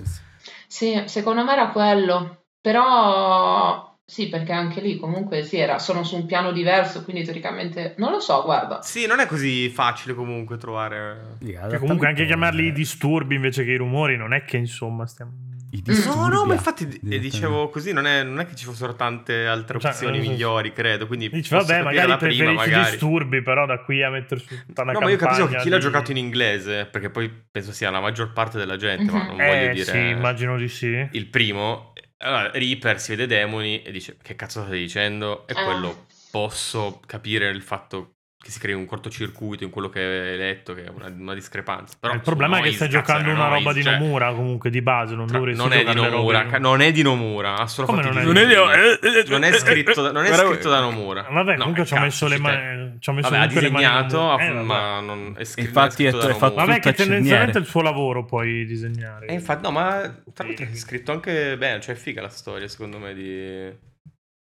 Sì, secondo me era quello. Però sì, perché anche lì comunque sì, era, sono su un piano diverso, quindi teoricamente non lo so, guarda. Sì, non è così facile comunque trovare. Yeah, comunque anche chiamarli i disturbi invece che i rumori, non è che insomma stiamo. I disturbi, no, no, ma infatti dicevo così, non è, non è, che ci fossero tante altre cioè, opzioni cioè, migliori, credo. Quindi dici, vabbè, magari la prima, magari. disturbi, però da qui a mettere su tutta una No, ma io capisco che chi di... l'ha giocato in inglese, perché poi penso sia la maggior parte della gente, mm-hmm. ma non eh, voglio dire. Sì, immagino di sì. Il primo allora, Reaper si vede demoni e dice che cazzo stai dicendo? E eh. quello posso capire il fatto che si crei un cortocircuito in quello che hai letto, che è una, una discrepanza. Però il problema è che stai giocando una roba di cioè, Nomura comunque di base, non dovresti non è di Nomura, di... non è di Nomura, ha solo Come fatto non, non, è di... non è scritto, da, non è scritto da Nomura. Vabbè, no, comunque ci ho messo le mani, ci ho messo vabbè, ha disegnato, eh, ma non è scritto, infatti è, è, è fatto Vabbè, che tendenzialmente è il suo lavoro poi disegnare. E infatti no, ma tra l'altro è scritto anche bene, cioè è figa la storia secondo me di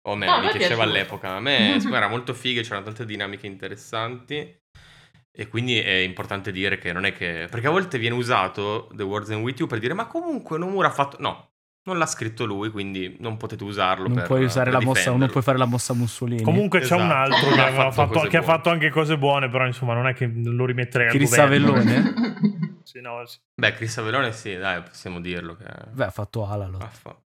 o me, no, mi piaceva all'epoca. A me era molto figa, c'erano tante dinamiche interessanti. E quindi è importante dire che non è che... Perché a volte viene usato The Words and With You per dire ma comunque Nomura ha fatto... No, non l'ha scritto lui, quindi non potete usarlo. Non per, puoi usare la mossa, non puoi fare la mossa Mussolini. Comunque esatto. c'è un esatto. altro che, ha fatto, che ha fatto, anche cose buone, però insomma non è che lo rimetterei Chris a Avellone? sì, no, sì. Beh, Chris Avellone sì, dai, possiamo dirlo. Che... Beh, ha fatto Alalo. Ha fatto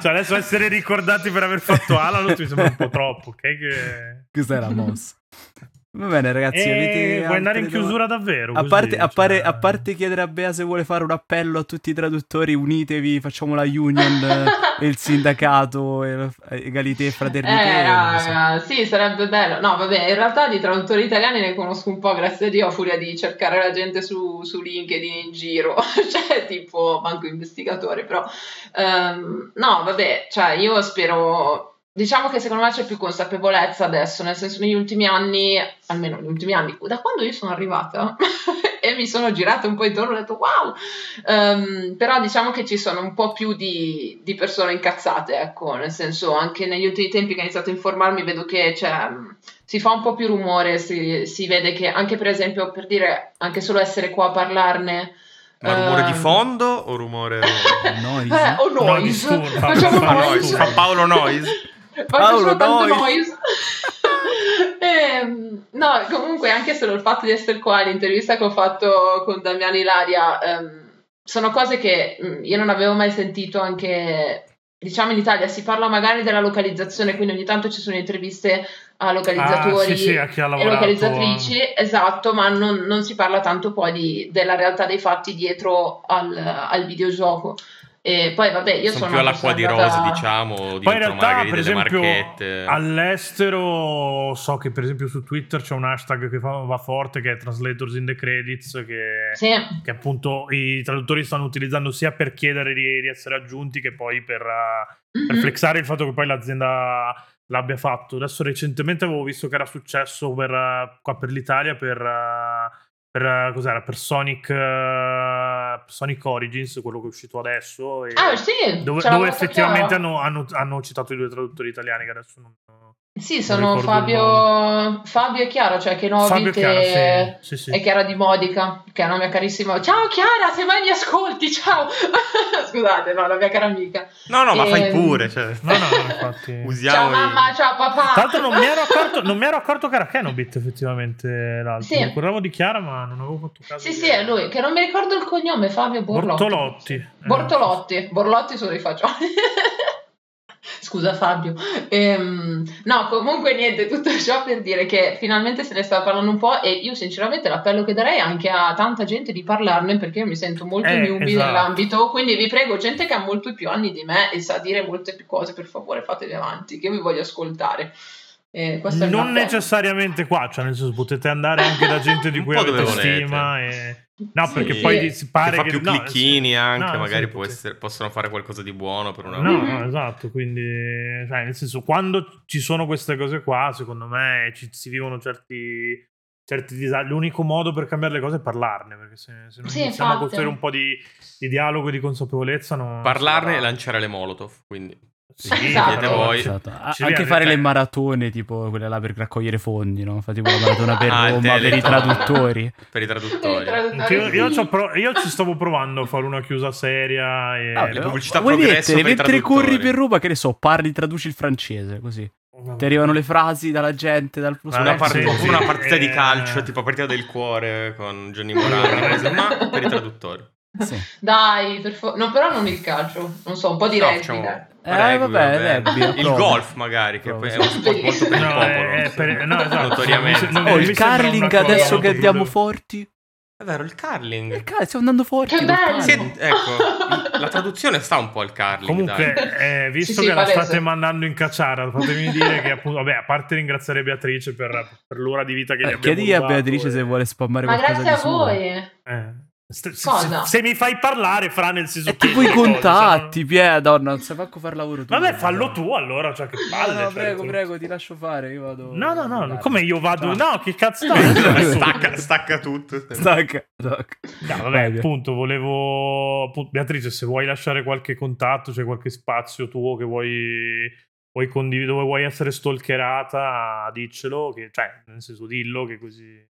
cioè adesso essere ricordati per aver fatto Alan mi sembra un po' troppo ok che... cos'è la mossa Va bene, ragazzi. E vuoi andare in chiusura domande? davvero? A parte, così, appare, cioè... a parte, chiedere a Bea se vuole fare un appello a tutti i traduttori, unitevi, facciamo la union e il sindacato, e egalité e fraternità. Eh, so. sì, sarebbe bello. No, vabbè, in realtà di traduttori italiani ne conosco un po', grazie a Dio, a furia di cercare la gente su, su LinkedIn in giro, cioè tipo manco investigatori, però. Um, no, vabbè, cioè io spero Diciamo che secondo me c'è più consapevolezza adesso, nel senso negli ultimi anni, almeno negli ultimi anni, da quando io sono arrivata e mi sono girata un po' intorno e ho detto wow, um, però diciamo che ci sono un po' più di, di, persone incazzate, ecco, nel senso anche negli ultimi tempi che ho iniziato a informarmi vedo che cioè, si fa un po' più rumore, si, si vede che anche per esempio per dire anche solo essere qua a parlarne ma rumore di ehm. fondo o rumore noise? Eh, o noise. No, Facciamo fa, noise. Fa Paolo noise. Paolo noise. noise. eh, no, comunque anche solo il fatto di essere qua, l'intervista che ho fatto con Damiano Ilaria, ehm, sono cose che mh, mm, io non avevo mai sentito anche diciamo in Italia si parla magari della localizzazione, quindi ogni tanto ci sono interviste a localizzatori ah, sì, sì, a e localizzatrici, esatto, ma non, non, si parla tanto poi di, della realtà dei fatti dietro al, al videogioco. E poi vabbè, io sono, sono più all'acqua di rose, diciamo, poi in realtà, per esempio, marchette. all'estero so che per esempio su Twitter c'è un hashtag che fa, va forte che è Translators in the Credits che sì. che appunto i traduttori stanno utilizzando sia per chiedere di, di essere aggiunti che poi per, mm-hmm. per, flexare il fatto che poi l'azienda l'abbia fatto. Adesso recentemente avevo visto che era successo per, qua per l'Italia per, per, cos'era? per Sonic, Sonic Origins, quello che è uscito adesso. ah, sì, dove, dove effettivamente hanno, hanno, hanno, citato i due traduttori italiani che adesso non... Sì, sono Fabio, Fabio e Chiara, cioè che Novit e, sì, sì, sì. e Chiara di Modica, che è una mia carissima. Ciao Chiara, se mai mi ascolti, ciao! Scusate, no, la mia cara amica. No, no, e... ma fai ehm, pure. Cioè. No, no, infatti. Usiamo ciao mamma, ciao papà. Tra l'altro non mi ero accorto, non mi ero accorto che era Kenobit effettivamente l'altro. Sì. Mi ricordavo di Chiara, ma non avevo fatto caso. Sì, sì, è lui, che non mi ricordo il cognome, Fabio Borlotti. Bortolotti. Bortolotti, Borlotti sono i fagioli. Scusa Fabio. Ehm, no, comunque niente, tutto ciò per dire che finalmente se ne sta parlando un po' e io sinceramente l'appello che darei anche a tanta gente di parlarne perché io mi sento molto eh, newbie esatto. nell'ambito, quindi vi prego, gente che ha molto più anni di me e sa dire molte più cose, per favore fatevi avanti, che io vi voglio ascoltare. Eh, non necessariamente qua, cioè nel senso potete andare anche da gente di cui avete stima e... No, sì, perché poi si pare che fa più che, clicchini no, anche, no, magari sì, essere, possono fare qualcosa di buono per una No, no esatto, quindi cioè, nel senso quando ci sono queste cose qua, secondo me ci, si vivono certi certi disagi. L'unico modo per cambiare le cose è parlarne, perché se, se non sì, iniziamo a costruire un po' di, di, dialogo e di consapevolezza non Parlarne e lanciare le molotov, quindi sì, esatto. voi. Esatto. Anche fare le maratone, tipo quelle là per raccogliere fondi, no? Fate tipo la maratona per ah, Roma, per i traduttori. per i traduttori. Io, io, pro- io, ci stavo provando a fare una chiusa seria. E... Ah, le pubblicità Vuoi mettere mentre corri per Roma, che ne so, parli, traduci il francese, così. Ti arrivano le frasi dalla gente, dal una, part- sì, sì, una partita eh... di calcio, tipo partita del cuore con Gianni Morano, ma per i traduttori. Sì. Dai, per favore. No, però non il calcio. Non so, un po' di no, rugby. Diciamo, eh, vabbè, rugby, il golf magari, che poi è uno sport molto per il no, popolo. Per, no, esatto. Notoriamente. Oh, il curling adesso che andiamo forti. È vero, il curling. Il curling, stiamo andando forti. Che bello! Sì, ecco, la traduzione sta un po' al curling. Comunque, eh, visto sì, che sì, la state mandando in cacciara, fatemi dire che appunto, vabbè, a parte ringraziare Beatrice per, per l'ora di vita che eh, gli abbiamo Chiedi a Beatrice e... se vuole spammare Ma qualcosa grazie a voi. Eh. Se, se, se, mi fai parlare, fra nel senso e tipo i contatti, Piedon, non sai manco fare lavoro tu. Vabbè, fallo tu allora, cioè che palle. No, no cioè, prego, tu... prego, ti lascio fare, io vado. No, no, no, come io vado? No, che cazzo stacca, stacca tutto. Stacca, stacca. No, vabbè, appunto, volevo Beatrice, se vuoi lasciare qualche contatto, c'è cioè qualche spazio tuo che vuoi vuoi condividere, dove vuoi essere stalkerata, diccelo, che, cioè, nel senso dillo che così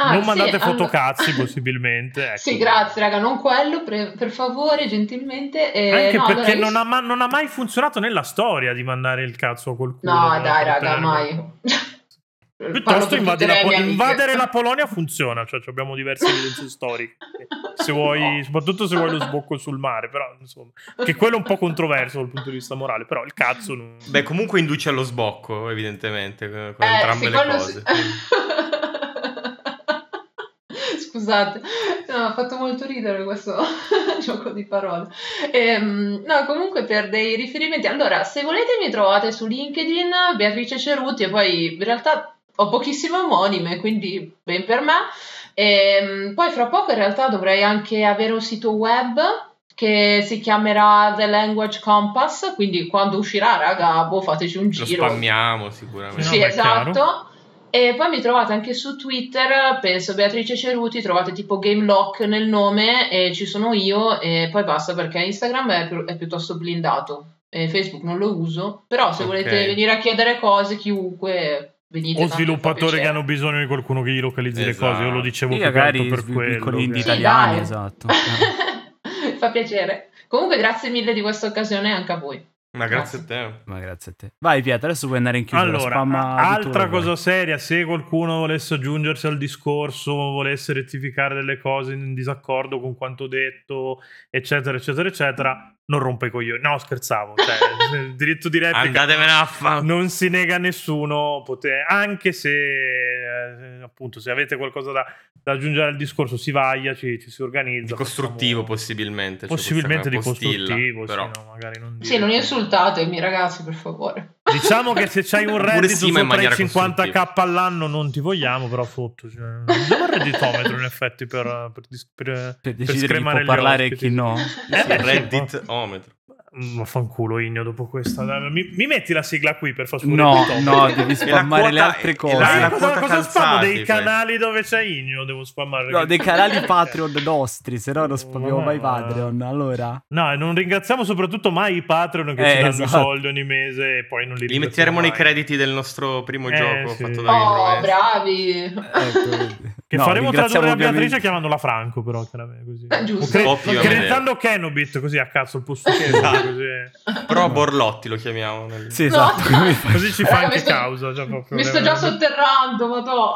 Ah, non sì, mandate fotocazzi allora... possibilmente. Ecco. Sì, grazie raga, non quello, pre- per favore, gentilmente. Eh, Anche no, perché allora non, io... ha ma- non, ha mai funzionato nella storia di mandare il cazzo a qualcuno. No, dai raga, mai. Piuttosto invadere, la, po- invadere la, Polonia funziona, cioè abbiamo diverse evidenze storiche. Se vuoi, soprattutto se vuoi lo sbocco sul mare, però insomma, che quello è un po' controverso dal punto di vista morale, però il cazzo non... Beh, comunque induce allo sbocco, evidentemente, con eh, entrambe sì, le cose. Sì. Scusate, no, ha fatto molto ridere questo gioco di parole. Ehm, no, comunque per dei riferimenti, allora, se volete mi trovate su LinkedIn, Beatrice Ceruti, e poi in realtà ho pochissime omonime, quindi ben per me. E, ehm, poi fra poco in realtà dovrei anche avere un sito web che si chiamerà The Language Compass, quindi quando uscirà, raga, boh, fateci un giro. Lo spammiamo sicuramente. Sì, no, esatto. E poi mi trovate anche su Twitter, penso Beatrice Ceruti, trovate tipo Game Lock nel nome e ci sono io e poi basta perché Instagram è, pi- è piuttosto blindato e Facebook non lo uso, però se okay. volete venire a chiedere cose chiunque venite. O sviluppatori che hanno bisogno di qualcuno che gli localizzi esatto. le cose, io lo dicevo sì, magari per quello. Piccoli indie italiani, dai. esatto. Fa piacere. Comunque grazie mille di questa occasione anche a voi. Ma grazie, grazie, a te. Ma grazie a te. Vai Pietro, adesso puoi andare in chiusura. Allora, altra cosa seria, se qualcuno volesse aggiungersi al discorso, volesse rettificare delle cose in disaccordo con quanto detto, eccetera, eccetera, eccetera, non rompe i coglioni. No, scherzavo. Cioè, il diritto di replica Andatevene a fa. non si nega a nessuno, pote- anche se cioè, appunto, se avete qualcosa da, da aggiungere al discorso, si vaglia, ci, ci si organizza. Di costruttivo, facciamo... possibilmente. Cioè, possibilmente di costruttivo, però. Sì, no, magari non dire. Sì, non insultatemi, ragazzi, per favore. Diciamo che se c'hai un reddito sopra i 50k all'anno non ti vogliamo, però sotto. Cioè, abbiamo il redditometro in effetti per, per, per, per decidere chi può parlare e chi no. Eh, Redditometro. Vaffanculo Igno dopo questa. Mi, mi, metti la sigla qui per far No, no, devi spammare quota, le altre cose. La, la cosa, cosa calzati, spammo? Dei canali dove c'è Igno devo spammare. No, dei canali Patreon nostri, se no non spammiamo oh, mai Patreon. Allora. No, non ringraziamo soprattutto mai i Patreon che eh, ci danno esatto. soldi ogni mese e poi non li Li metteremo mai. nei crediti del nostro primo eh, gioco sì. fatto da Oh, bravi. Ecco, che no, faremo tradurre la Beatrice chiamandola Franco, però, così. Eh, giusto. O cre- creditando Kenobit, così a cazzo il posto che esatto. così. Però Borlotti lo chiamiamo. Nel... Sì, esatto. No. così ci fa anche sto... causa. Cioè, mi sto già sotterrando, ma to.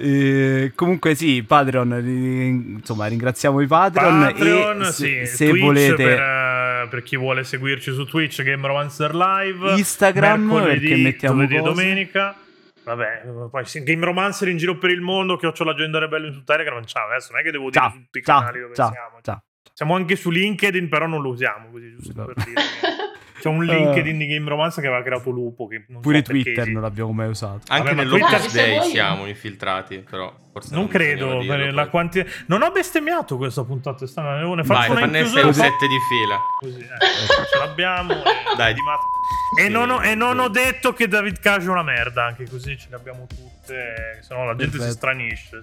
Eh, comunque sì, Patreon, insomma ringraziamo i Patreon, Patreon e sì, se Twitch volete per, uh, per, chi vuole seguirci su Twitch Game Romancer Live Instagram mercoledì, perché mettiamo e domenica Vabbè, poi Game Romancer in giro per il mondo che ho l'agenda rebello in su Telegram. Ciao, adesso non è che devo dire ciao, tutti i ciao, canali dove ciao, siamo. Ciao. Siamo anche su LinkedIn, però non lo usiamo così, giusto per dire. C'è un LinkedIn uh, di Game Romancer che aveva creato Lupo. Che pure so Twitter non l'abbiamo mai usato. Anche Vabbè, nell'Opus Day siamo infiltrati, però. Forse non, non credo. La quanti... Non ho bestemmiato questa puntata. Ne faccio Vai, una 6 o 7 di fila. Così, eh, ce l'abbiamo. Dai, di mat- e, sì, non ho, e non ho detto che David Cage è una merda. Anche così ce le abbiamo tutte. Se no la gente Perfetto. si stranisce.